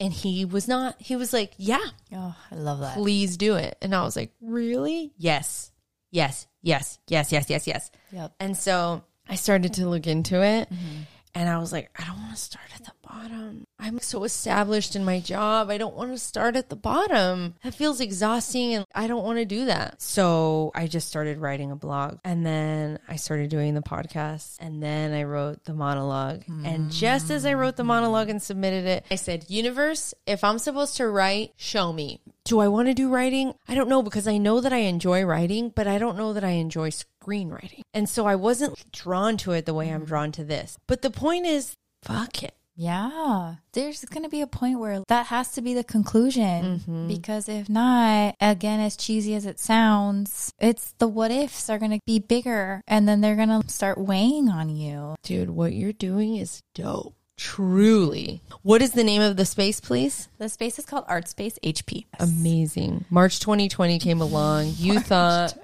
And he was not. He was like, yeah, Oh, I love that. please do it. And I was like, really? Yes, yes, yes, yes, yes, yes, yes. Yep. And so I started to look into it. Mm-hmm. And I was like, I don't want to start at the bottom. I'm so established in my job. I don't want to start at the bottom. That feels exhausting and I don't want to do that. So I just started writing a blog and then I started doing the podcast and then I wrote the monologue. And just as I wrote the monologue and submitted it, I said, Universe, if I'm supposed to write, show me. Do I want to do writing? I don't know because I know that I enjoy writing, but I don't know that I enjoy screenwriting. And so I wasn't drawn to it the way I'm drawn to this. But the point is, fuck it. Yeah. There's going to be a point where that has to be the conclusion mm-hmm. because if not, again, as cheesy as it sounds, it's the what ifs are going to be bigger and then they're going to start weighing on you. Dude, what you're doing is dope. Truly. What is the name of the space, please? The space is called Art Space HP. Amazing. March 2020 came along. You thought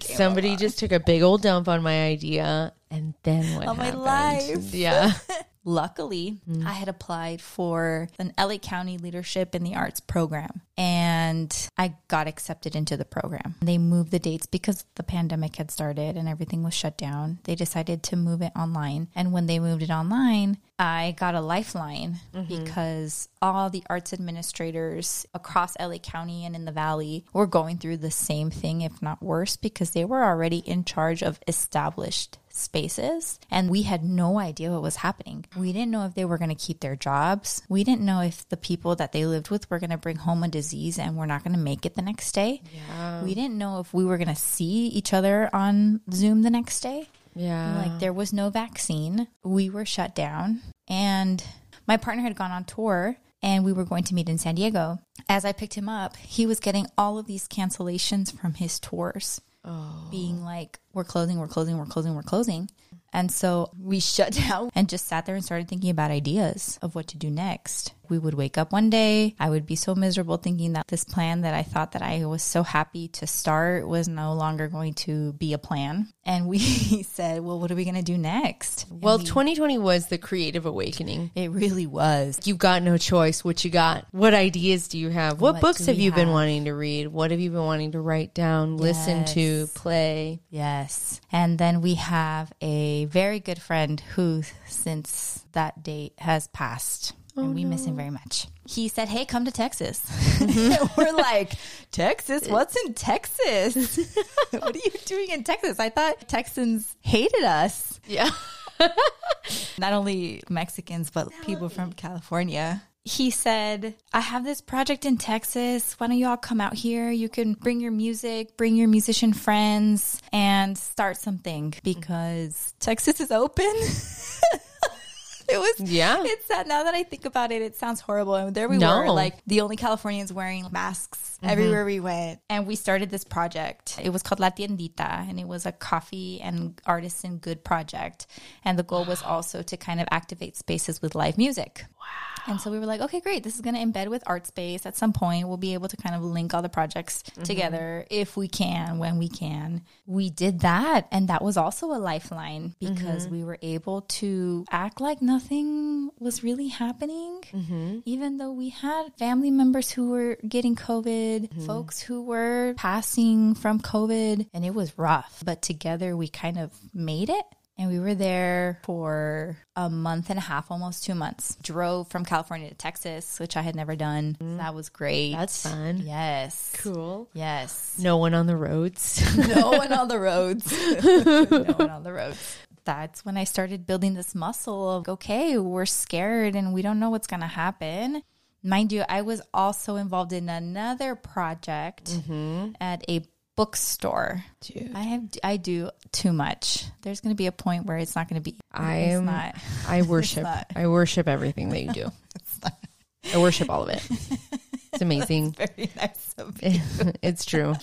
somebody along. just took a big old dump on my idea, and then what On my happened? life. Yeah. Luckily, mm. I had applied for an LA County Leadership in the Arts program and I got accepted into the program. They moved the dates because the pandemic had started and everything was shut down. They decided to move it online. And when they moved it online, I got a lifeline mm-hmm. because all the arts administrators across LA County and in the Valley were going through the same thing, if not worse, because they were already in charge of established spaces and we had no idea what was happening. We didn't know if they were going to keep their jobs. We didn't know if the people that they lived with were going to bring home a disease and we're not going to make it the next day. Yeah. We didn't know if we were going to see each other on Zoom the next day. Yeah. Like there was no vaccine. We were shut down and my partner had gone on tour and we were going to meet in San Diego. As I picked him up, he was getting all of these cancellations from his tours. Oh. Being like, we're closing, we're closing, we're closing, we're closing. And so we shut down and just sat there and started thinking about ideas of what to do next. We would wake up one day. I would be so miserable thinking that this plan that I thought that I was so happy to start was no longer going to be a plan. And we said, well, what are we going to do next? And well, we- 2020 was the creative awakening. it really was. You've got no choice. What you got? What ideas do you have? What, What books have you been wanting to read? What have you been wanting to write down, listen to, play? Yes. And then we have a very good friend who, since that date, has passed. And we miss him very much. He said, Hey, come to Texas. We're like, Texas? What's in Texas? what are you doing in Texas? I thought Texans hated us. Yeah. Not only Mexicans, but people from California. He said, I have this project in Texas. Why don't you all come out here? You can bring your music, bring your musician friends, and start something because Texas is open. it was, Yeah. It's sad now that I think about it. It sounds horrible. And there we No. were, like the only Californians wearing masks mm-hmm. everywhere we went. And we started this project. It was called La Tiendita, and it was a coffee and artisan good project. And the goal was also to kind of activate spaces with live music. And so we were like, okay, great. This is going to embed with Art Space. At some point, we'll be able to kind of link all the projects mm-hmm. together if we can, when we can. We did that. And that was also a lifeline because mm-hmm. we were able to act like nothing was really happening, mm-hmm. even though we had family members who were getting COVID, folks who were passing from COVID, and it was rough. But together, we kind of made it. And we were there for a month and a half, almost two months. Drove from California to Texas, which I had never done. Mm. That was great. That's fun. Yes. Cool. Yes. No one on the roads. No one on the roads. no one on the roads. That's when I started building this muscle of, okay, we're scared and we don't know what's going to happen. Mind you, I was also involved in another project mm-hmm. at a bookstore. Dude. I have I do too much. There's going to be a point where it's not going to be. I am. not. I worship. I worship everything that you do. I worship all of it. It's amazing. Very nice of you. it's true.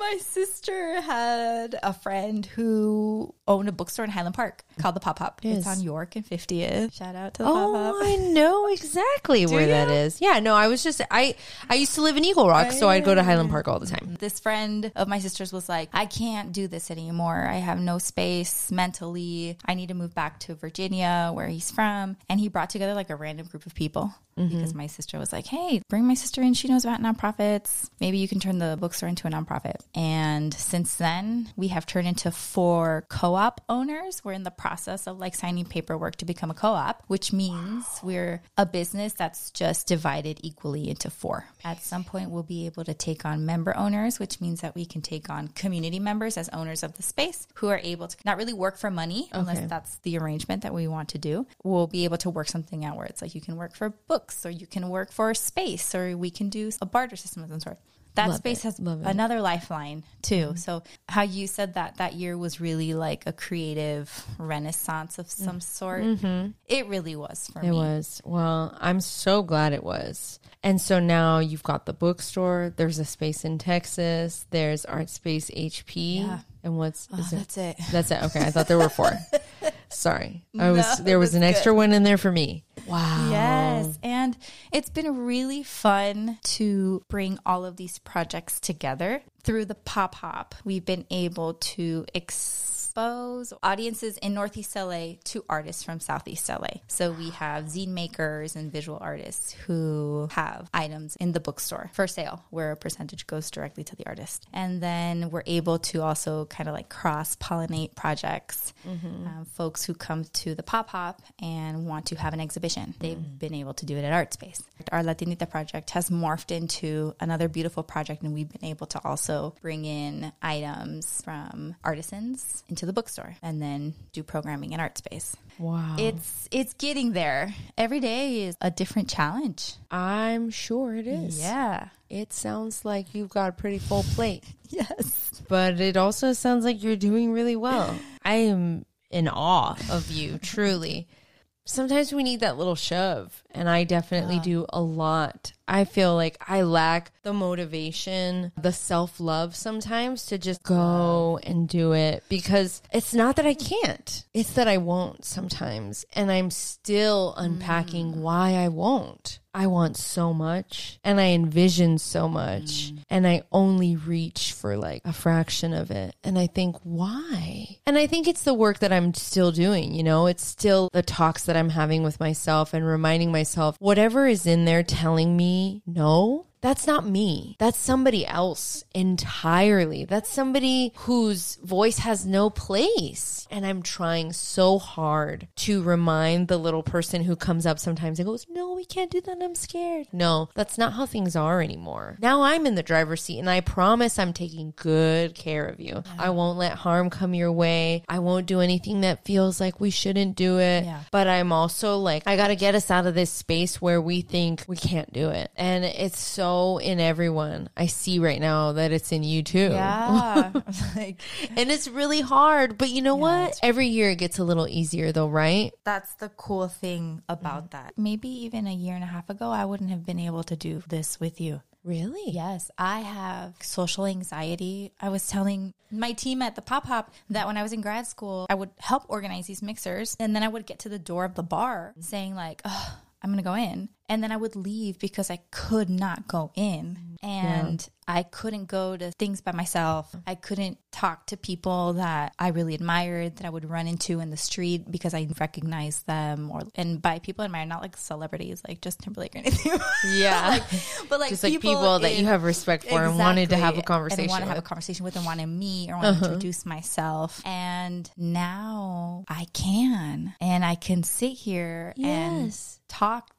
My sister had a friend who owned a bookstore in Highland Park called the Pop Hop. Yes. It's on York and 50th. Shout out to the Pop Oh, Up. I know exactly where that ya? is. Yeah, no, I was just I I used to live in Eagle Rock, so I'd go to Highland Park all the time. This friend of my sister's was like, I can't do this anymore. I have no space mentally. I need to move back to Virginia, where he's from. And he brought together like a random group of people mm-hmm. because my sister was like, Hey, bring my sister in. She knows about nonprofits. Maybe you can turn the bookstore into a nonprofit. And since then, we have turned into four co op owners. We're in the process of like signing paperwork to become a co op, which means we're a business that's just divided equally into four. At some point, we'll be able to take on member owners, which means that we can take on community members as owners of the space who are able to not really work for money unless that's the arrangement that we want to do. We'll be able to work something out where it's like you can work for books or you can work for space or we can do a barter system of some sort. That Love space it. has Love it. Mm-hmm. another lifeline too. So how you said that that year was really like a creative renaissance of some sort. It really was for Mm. Mm-hmm. It was. Well, I'm so glad it was. And so now you've got the bookstore. There's a space in Texas. There's Art Space HP. Yeah. And what's Oh, is it? that's it. That's it. Okay, I thought there were four. Sorry, I was No, there was an extra one in there for me. Wow. Yes. And it's been really fun to bring all of these projects together through the pop hop. We've been able to expose audiences in Northeast LA to artists from Southeast LA. So we have zine makers and visual artists who have items in the bookstore for sale where a percentage goes directly to the artist. And then we're able to also kind of like cross pollinate projects. Um, folks who come to the pop hop and want to have an exhibition, they've been able to do it at Art Space. Our La Tiendita project has morphed into another beautiful project, and we've been able to also bring in items from artisans into the bookstore and then do programming in Art Space. Wow. It's it's getting there. Every day is a different challenge. I'm sure it is. Yeah. It sounds like you've got a pretty full plate, Yes. but it also sounds like you're doing really well. I am in awe of you, truly. Sometimes we need that little shove, and I definitely do a lot. I feel like I lack the motivation, the self love sometimes to just go and do it because it's not that I can't, it's that I won't sometimes. And I'm still unpacking mm. why I won't. I want so much and I envision so much mm. and I only reach for like a fraction of it. And I think, why? And I think it's the work that I'm still doing, you know, it's still the talks that I'm having with myself and reminding myself whatever is in there telling me no. That's not me. That's somebody else entirely. That's somebody whose voice has no place. And I'm trying so hard to remind the little person who comes up sometimes and goes, No, we can't do that. I'm scared. No, that's not how things are anymore. Now I'm in the driver's seat and I promise I'm taking good care of you. I won't let harm come your way. I won't do anything that feels like we shouldn't do it. Yeah. But I'm also like, I got to get us out of this space where we think we can't do it. And it's so in everyone. I see right now that it's in you too. Yeah. like And it's really hard. But you know what? Every year it gets a little easier though, right? that's the cool thing about mm. that. Maybe even a year and a half ago, I wouldn't have been able to do this with you. Really? Yes, I have social anxiety. I was telling my team at the Pop Hop that when I was in grad school, I would help organize these mixers. And then I would get to the door of the bar mm. saying, like, oh, I'm going to go in. And then I would leave because I could not go in. And I couldn't go to things by myself. I couldn't talk to people that I really admired that I would run into in the street because I recognized them or and by people I admire, not like celebrities like Justin Timberlake or anything. Yeah. but like Just like people that you have respect for and wanted to have a conversation and want to have a conversation with and want to meet or want to uh-huh. introduce myself and now i can and i can sit here and Yes. talk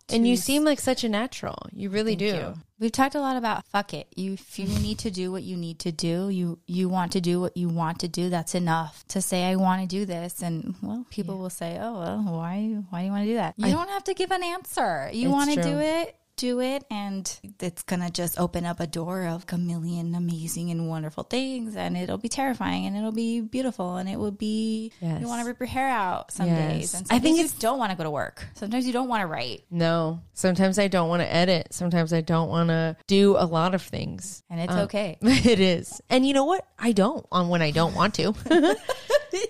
to And you seem like such a natural. You really do. you. We've talked a lot about fuck it. You if you need to do what you need to do, you you want to do what you want to do. That's enough to say I want to do this. And well, people will say, oh well, why why do you want to do that? You don't have to give an answer. You want to do it. Do it, and it's gonna just open up a door of a million amazing and wonderful things, and it'll be terrifying, and it'll be beautiful, and it will be. Yes. You want to rip your hair out some Yes. days, and I think you don't want to go to work. Sometimes you don't want to write, No. Sometimes I don't want to edit. Sometimes I don't want to do a lot of things. and it's Uh, okay. It is. And you know what? I don't on when I don't want to.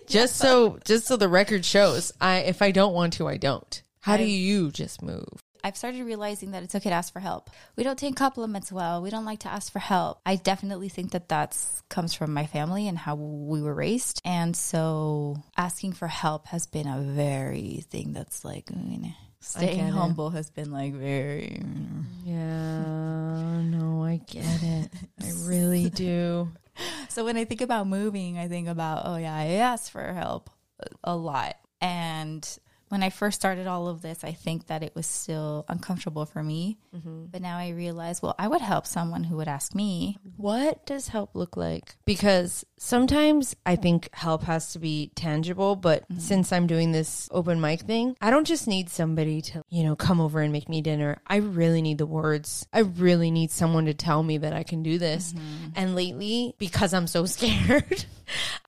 just so just so the record shows, I if I don't want to, I don't. How do you just move? I've started realizing that it's okay to ask for help. We don't take compliments well. We don't like to ask for help. I definitely think that that's comes from my family and how we were raised. And so asking for help has been a very thing that's like, mm, know, staying get it. humble has been like very. Yeah, no, I get it. I really do. So when I think about moving, I think about, oh yeah, I ask for help a lot. And when I first started all of this, I think that it was still uncomfortable for me. Mm-hmm. But now I realize, well, I would help someone who would ask me. What does help look like? Because sometimes I think help has to be tangible, but mm-hmm. since I'm doing this open mic thing, I don't just need somebody to, you know, come over and make me dinner. I really need the words. I really need someone to tell me that I can do this. Mm-hmm. And lately, because I'm so scared,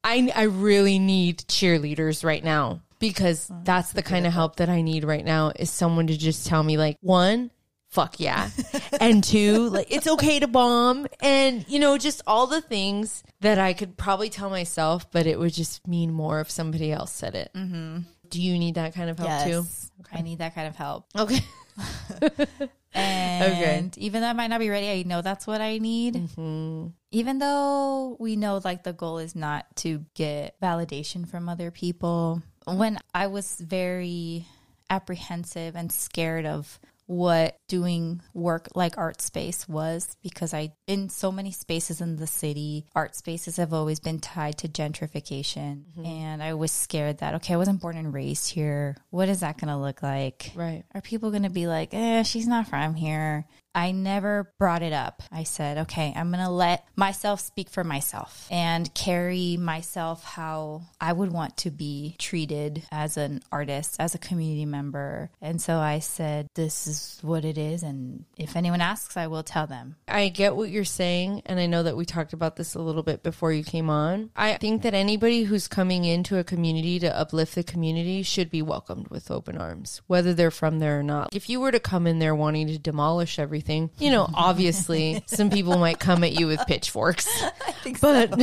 I I really need cheerleaders right now because that's the kind of help that I need right now is someone to just tell me like one fuck yeah. and two, like it's okay to bomb and you know, just all the things that I could probably tell myself, but it would just mean more if somebody else said it. Mm-hmm. Do you need that kind of help too? I need that kind of help. Okay. And even though I might not be ready, I know that's what I need. Mm-hmm. Even though we know like the goal is not to get validation from other people. When I was very apprehensive and scared of what doing work like art space was because I in so many spaces in the city art spaces have always been tied to gentrification and I was scared that okay I wasn't born and raised here what is that going to look like Right. are people going to be like, eh, she's not from here? I never brought it up. I said, okay, I'm going to let myself speak for myself and carry myself how I would want to be treated as an artist, as a community member. And so I said, this is what it is. And if anyone asks, I will tell them. I get what you're saying, and I know that we talked about this a little bit before you came on. I think that anybody who's coming into a community to uplift the community should be welcomed with open arms, whether they're from there or not. If you were to come in there wanting to demolish everything, you know, obviously some people might come at you with pitchforks. but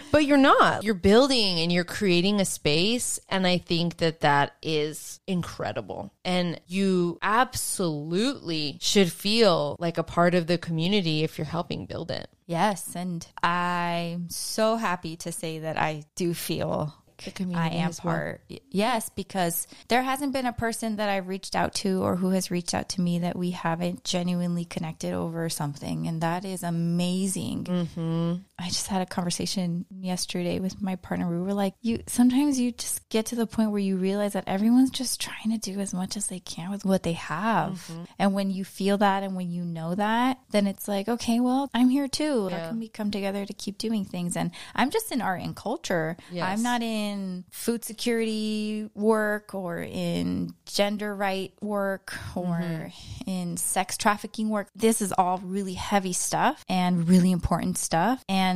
but you're not. You're building and you're creating a space, and I think that that is incredible. And you absolutely should feel like a part of the community if you're helping build it. Yes. And I'm so happy to say that I do feel The community I am as well. part. Yes, because there hasn't been a person that I've reached out to or who has reached out to me that we haven't genuinely connected over something. And that is amazing. Mm-hmm. I just had a conversation yesterday with my partner. We were like, you sometimes you just get to the point where you realize that everyone's just trying to do as much as they can with what they have. Mm-hmm. And when you feel that and when you know that, then it's like, okay, well, I'm here too. How can we come together to keep doing things? And I'm just in art and culture. Yes. I'm not in food security work or in gender right work or Mm-hmm. in sex trafficking work. This is all really heavy stuff and really important stuff. And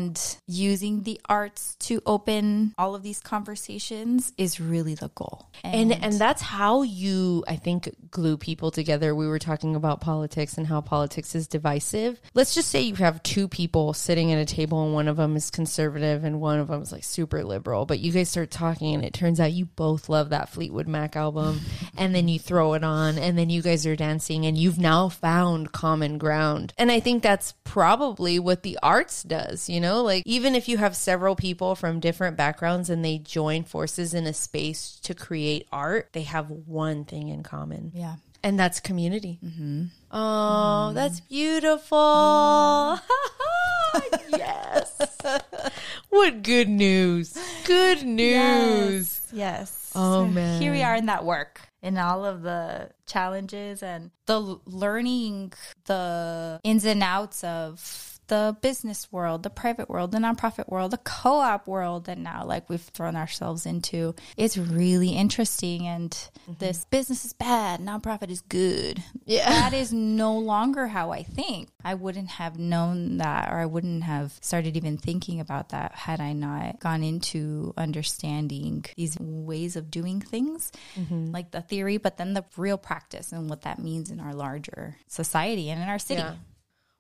using the arts to open all of these conversations is really the goal. And and that's how you I think glue people together. We were talking about politics and how politics is divisive. Let's just say you have two people sitting at a table and one of them is conservative and one of them is like super liberal, but you guys start talking and it turns out you both love that Fleetwood Mac album and then you throw it on and then you guys are dancing and you've now found common ground. And I think that's probably what the arts does, you know? Like even if you have several people from different backgrounds and they join forces in a space to create art, they have one thing in common. yeah. And that's community. Mm-hmm. Oh, mm-hmm. that's beautiful. Mm-hmm. yes. what good news. Good news. Yes. Yes. Oh, So man. Here we are in that work in all of the challenges and the learning the ins and outs of the business world, the private world, the nonprofit world, the co-op world that now like we've thrown ourselves into. It's really interesting and mm-hmm. this business is bad, nonprofit is good. Yeah. That is no longer how I think. I wouldn't have known that or I wouldn't have started even thinking about that had I not gone into understanding these ways of doing things, mm-hmm. like the theory, but then the real practice and what that means in our larger society and in our city. Yeah.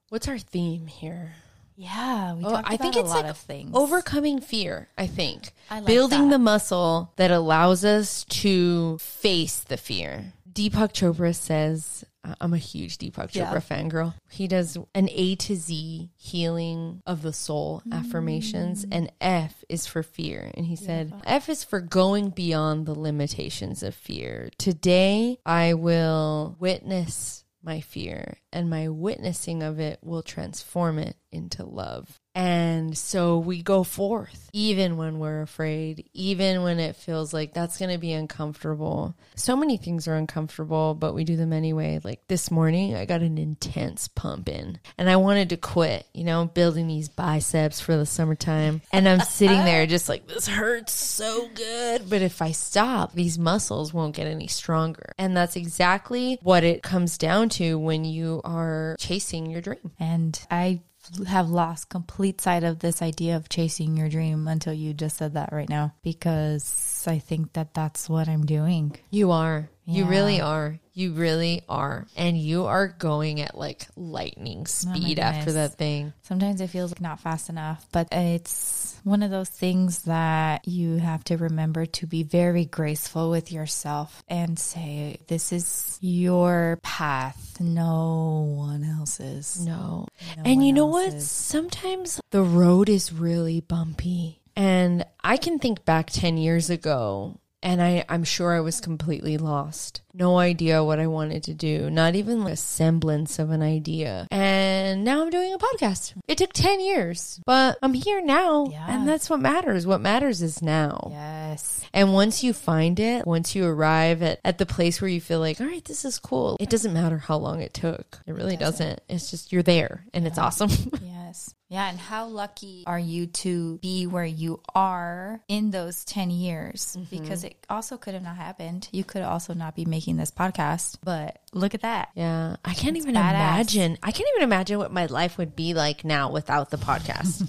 What's our theme here? Yeah, we Oh, I about think a it's lot like of things. overcoming fear. I think I like building that. the muscle that allows us to face the fear. Deepak Chopra says, "I'm a huge Deepak Yeah. Chopra fangirl. He does an A to Z healing of the soul affirmations, mm. and F is for fear. And he said, F is for going beyond the limitations of fear. Today, I will witness." My fear and my witnessing of it will transform it into love. And so we go forth, even when we're afraid, even when it feels like that's going to be uncomfortable. So many things are uncomfortable, but we do them anyway. Like this morning, I got an intense pump in and I wanted to quit, you know, building these biceps for the summertime. And I'm sitting there just like, this hurts so good. But if I stop, these muscles won't get any stronger. And that's exactly what it comes down to when you are chasing your dream. And I have lost complete sight of this idea of chasing your dream until you just said that right now because I think that that's what I'm doing. You are. You really are. You really are. And you are going at like lightning oh speed after that thing. Sometimes it feels like not fast enough, but it's one of those things that you have to remember to be very graceful with yourself and say, This is your path, no one else's. No. No and you know what? Sometimes the road is really bumpy. And I can think back 10 years ago and I, I'm sure I was completely lost. No idea what I wanted to do, not even a semblance of an idea. And now I'm doing a podcast. It took 10 years, but I'm here now. Yeah. And that's what matters. What matters is now. Yes. And once you find it, once you arrive at, at the place where you feel like, all right, this is cool, it doesn't matter how long it took. It really doesn't. It's just you're there and it's awesome. Yes. Yeah. And how lucky are you to be where you are in those 10 years? Mm-hmm. Because it also could have not happened. You could also not be making this podcast, but look at that. yeah. I can't even badass. imagine. I can't even imagine what my life would be like now without the podcast.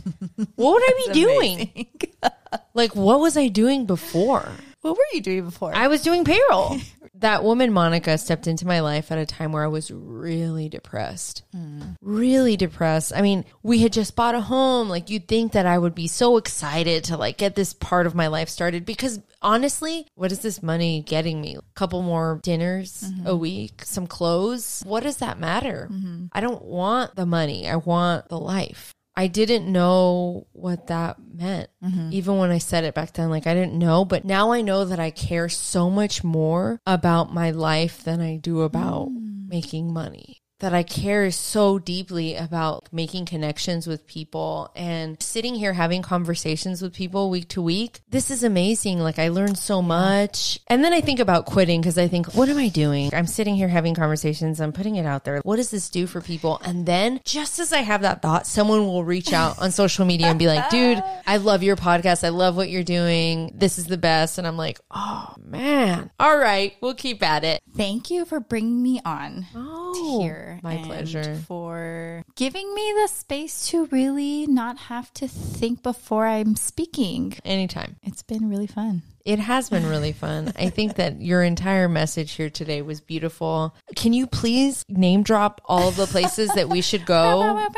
what would I be doing? Like, what was I doing before? What were you doing before? I was doing payroll. that woman, Monica, stepped into my life at a time where I was really depressed. Mm. Really depressed. I mean, we had just bought a home. Like, you'd think that I would be so excited to like get this part of my life started because honestly, what is this money getting me? A couple more dinners a mm-hmm. week, some clothes. What does that matter? Mm-hmm. I don't want the money. I want the life. I didn't know what that meant. Mm-hmm. Even when I said it back then, like I didn't know, but now I know that I care so much more about my life than I do about mm. making money. That I care so deeply about making connections with people and sitting here having conversations with people week to week. This is amazing. Like I learned so much. And then I think about quitting because I think, what am I doing? I'm sitting here having conversations. I'm putting it out there. What does this do for people? And then just as I have that thought, someone will reach out on social media and be like, dude, I love your podcast. I love what you're doing. This is the best. And I'm like, oh man. All right. We'll keep at it. Thank you for bringing me on Oh, here. My pleasure. For giving me the space to really not have to think before I'm speaking. Anytime. It's been really fun. It has been really fun. I think that your entire message here today was beautiful. Can you please name drop all of the places that we should go?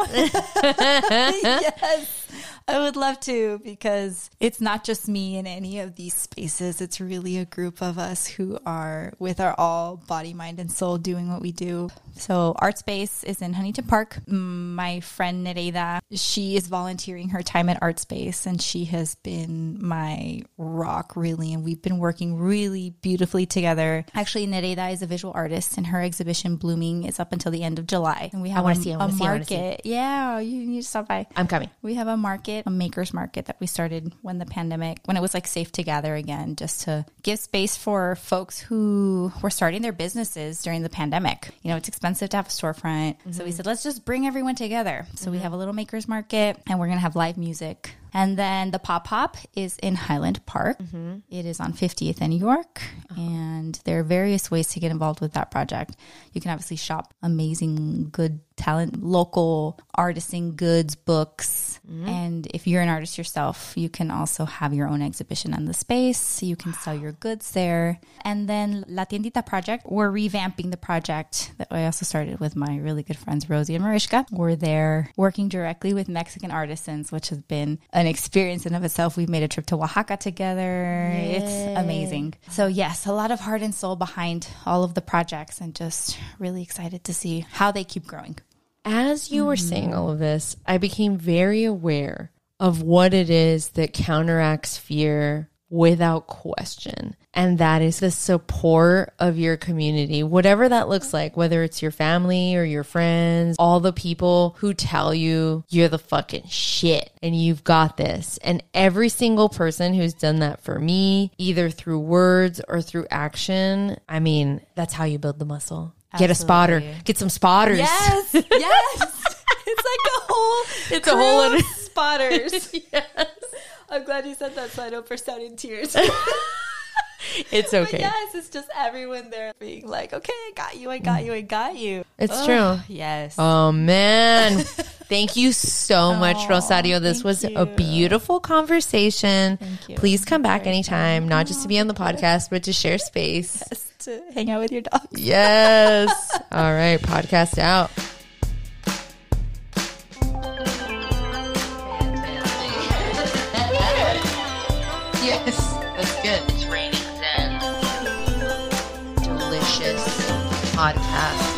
yes, I would love to because it's not just me in any of these spaces. It's really a group of us who are with our all body, mind, and soul doing what we do. So, Art Space is in Huntington Park. My friend Nereida, she is volunteering her time at Art Space, and she has been my rock really. And we've been working really beautifully together. Actually, Nereida is a visual artist, and her exhibition Blooming is up until the end of July. And we have wanna a, see it, I a wanna see it, I see market. Yeah, you need to stop by. I'm coming. We have a market, a maker's market that we started when the pandemic, when it was like safe to gather again, just to give space for folks who were starting their businesses during the pandemic. You know, it's expensive to have a storefront. So we mm-hmm. said, let's just bring everyone together. So we mm-hmm. have a little maker's market and we're going to have live music. And then the Pop Hop is in Highland Park. Mm-hmm. It is on 50th and New York. Uh-huh. And there are various ways to get involved with that project. You can obviously shop amazing, good talent, local artisan goods, books. Mm-hmm. And if you're an artist yourself, you can also have your own exhibition in the space. You can sell your goods there. And then La Tiendita Project, we're revamping the project that I also started with my really good friends, Rosie and Mariska. We're there working directly with Mexican artisans, which has been an experience in of itself. We've made a trip to Oaxaca together. It's amazing. So yes, a lot of heart and soul behind all of the projects and just really excited to see how they keep growing. As you were saying mm-hmm. all of this, I became very aware of what it is that counteracts fear without question. And that is the support of your community, whatever that looks like, whether it's your family or your friends, all the people who tell you you're the fucking shit and you've got this. And every single person who's done that for me, either through words or through action, I mean, that's how you build the muscle. Get a spotter, get some spotters. Yes, yes. it's like a whole. It's a whole of spotters. yes. I'm glad you said that, so I don't burst out in tears. It's But okay. yes, it's just everyone there being like, "Okay, I got you, I got you, I got you." It's Ugh, true. Yes. Oh man. Thank you so much, Rosario. This was a beautiful conversation. You. Please come back anytime, not just to be on the podcast, but to share space. to hang out with your dog. Yes. All right, podcast out. Podcast.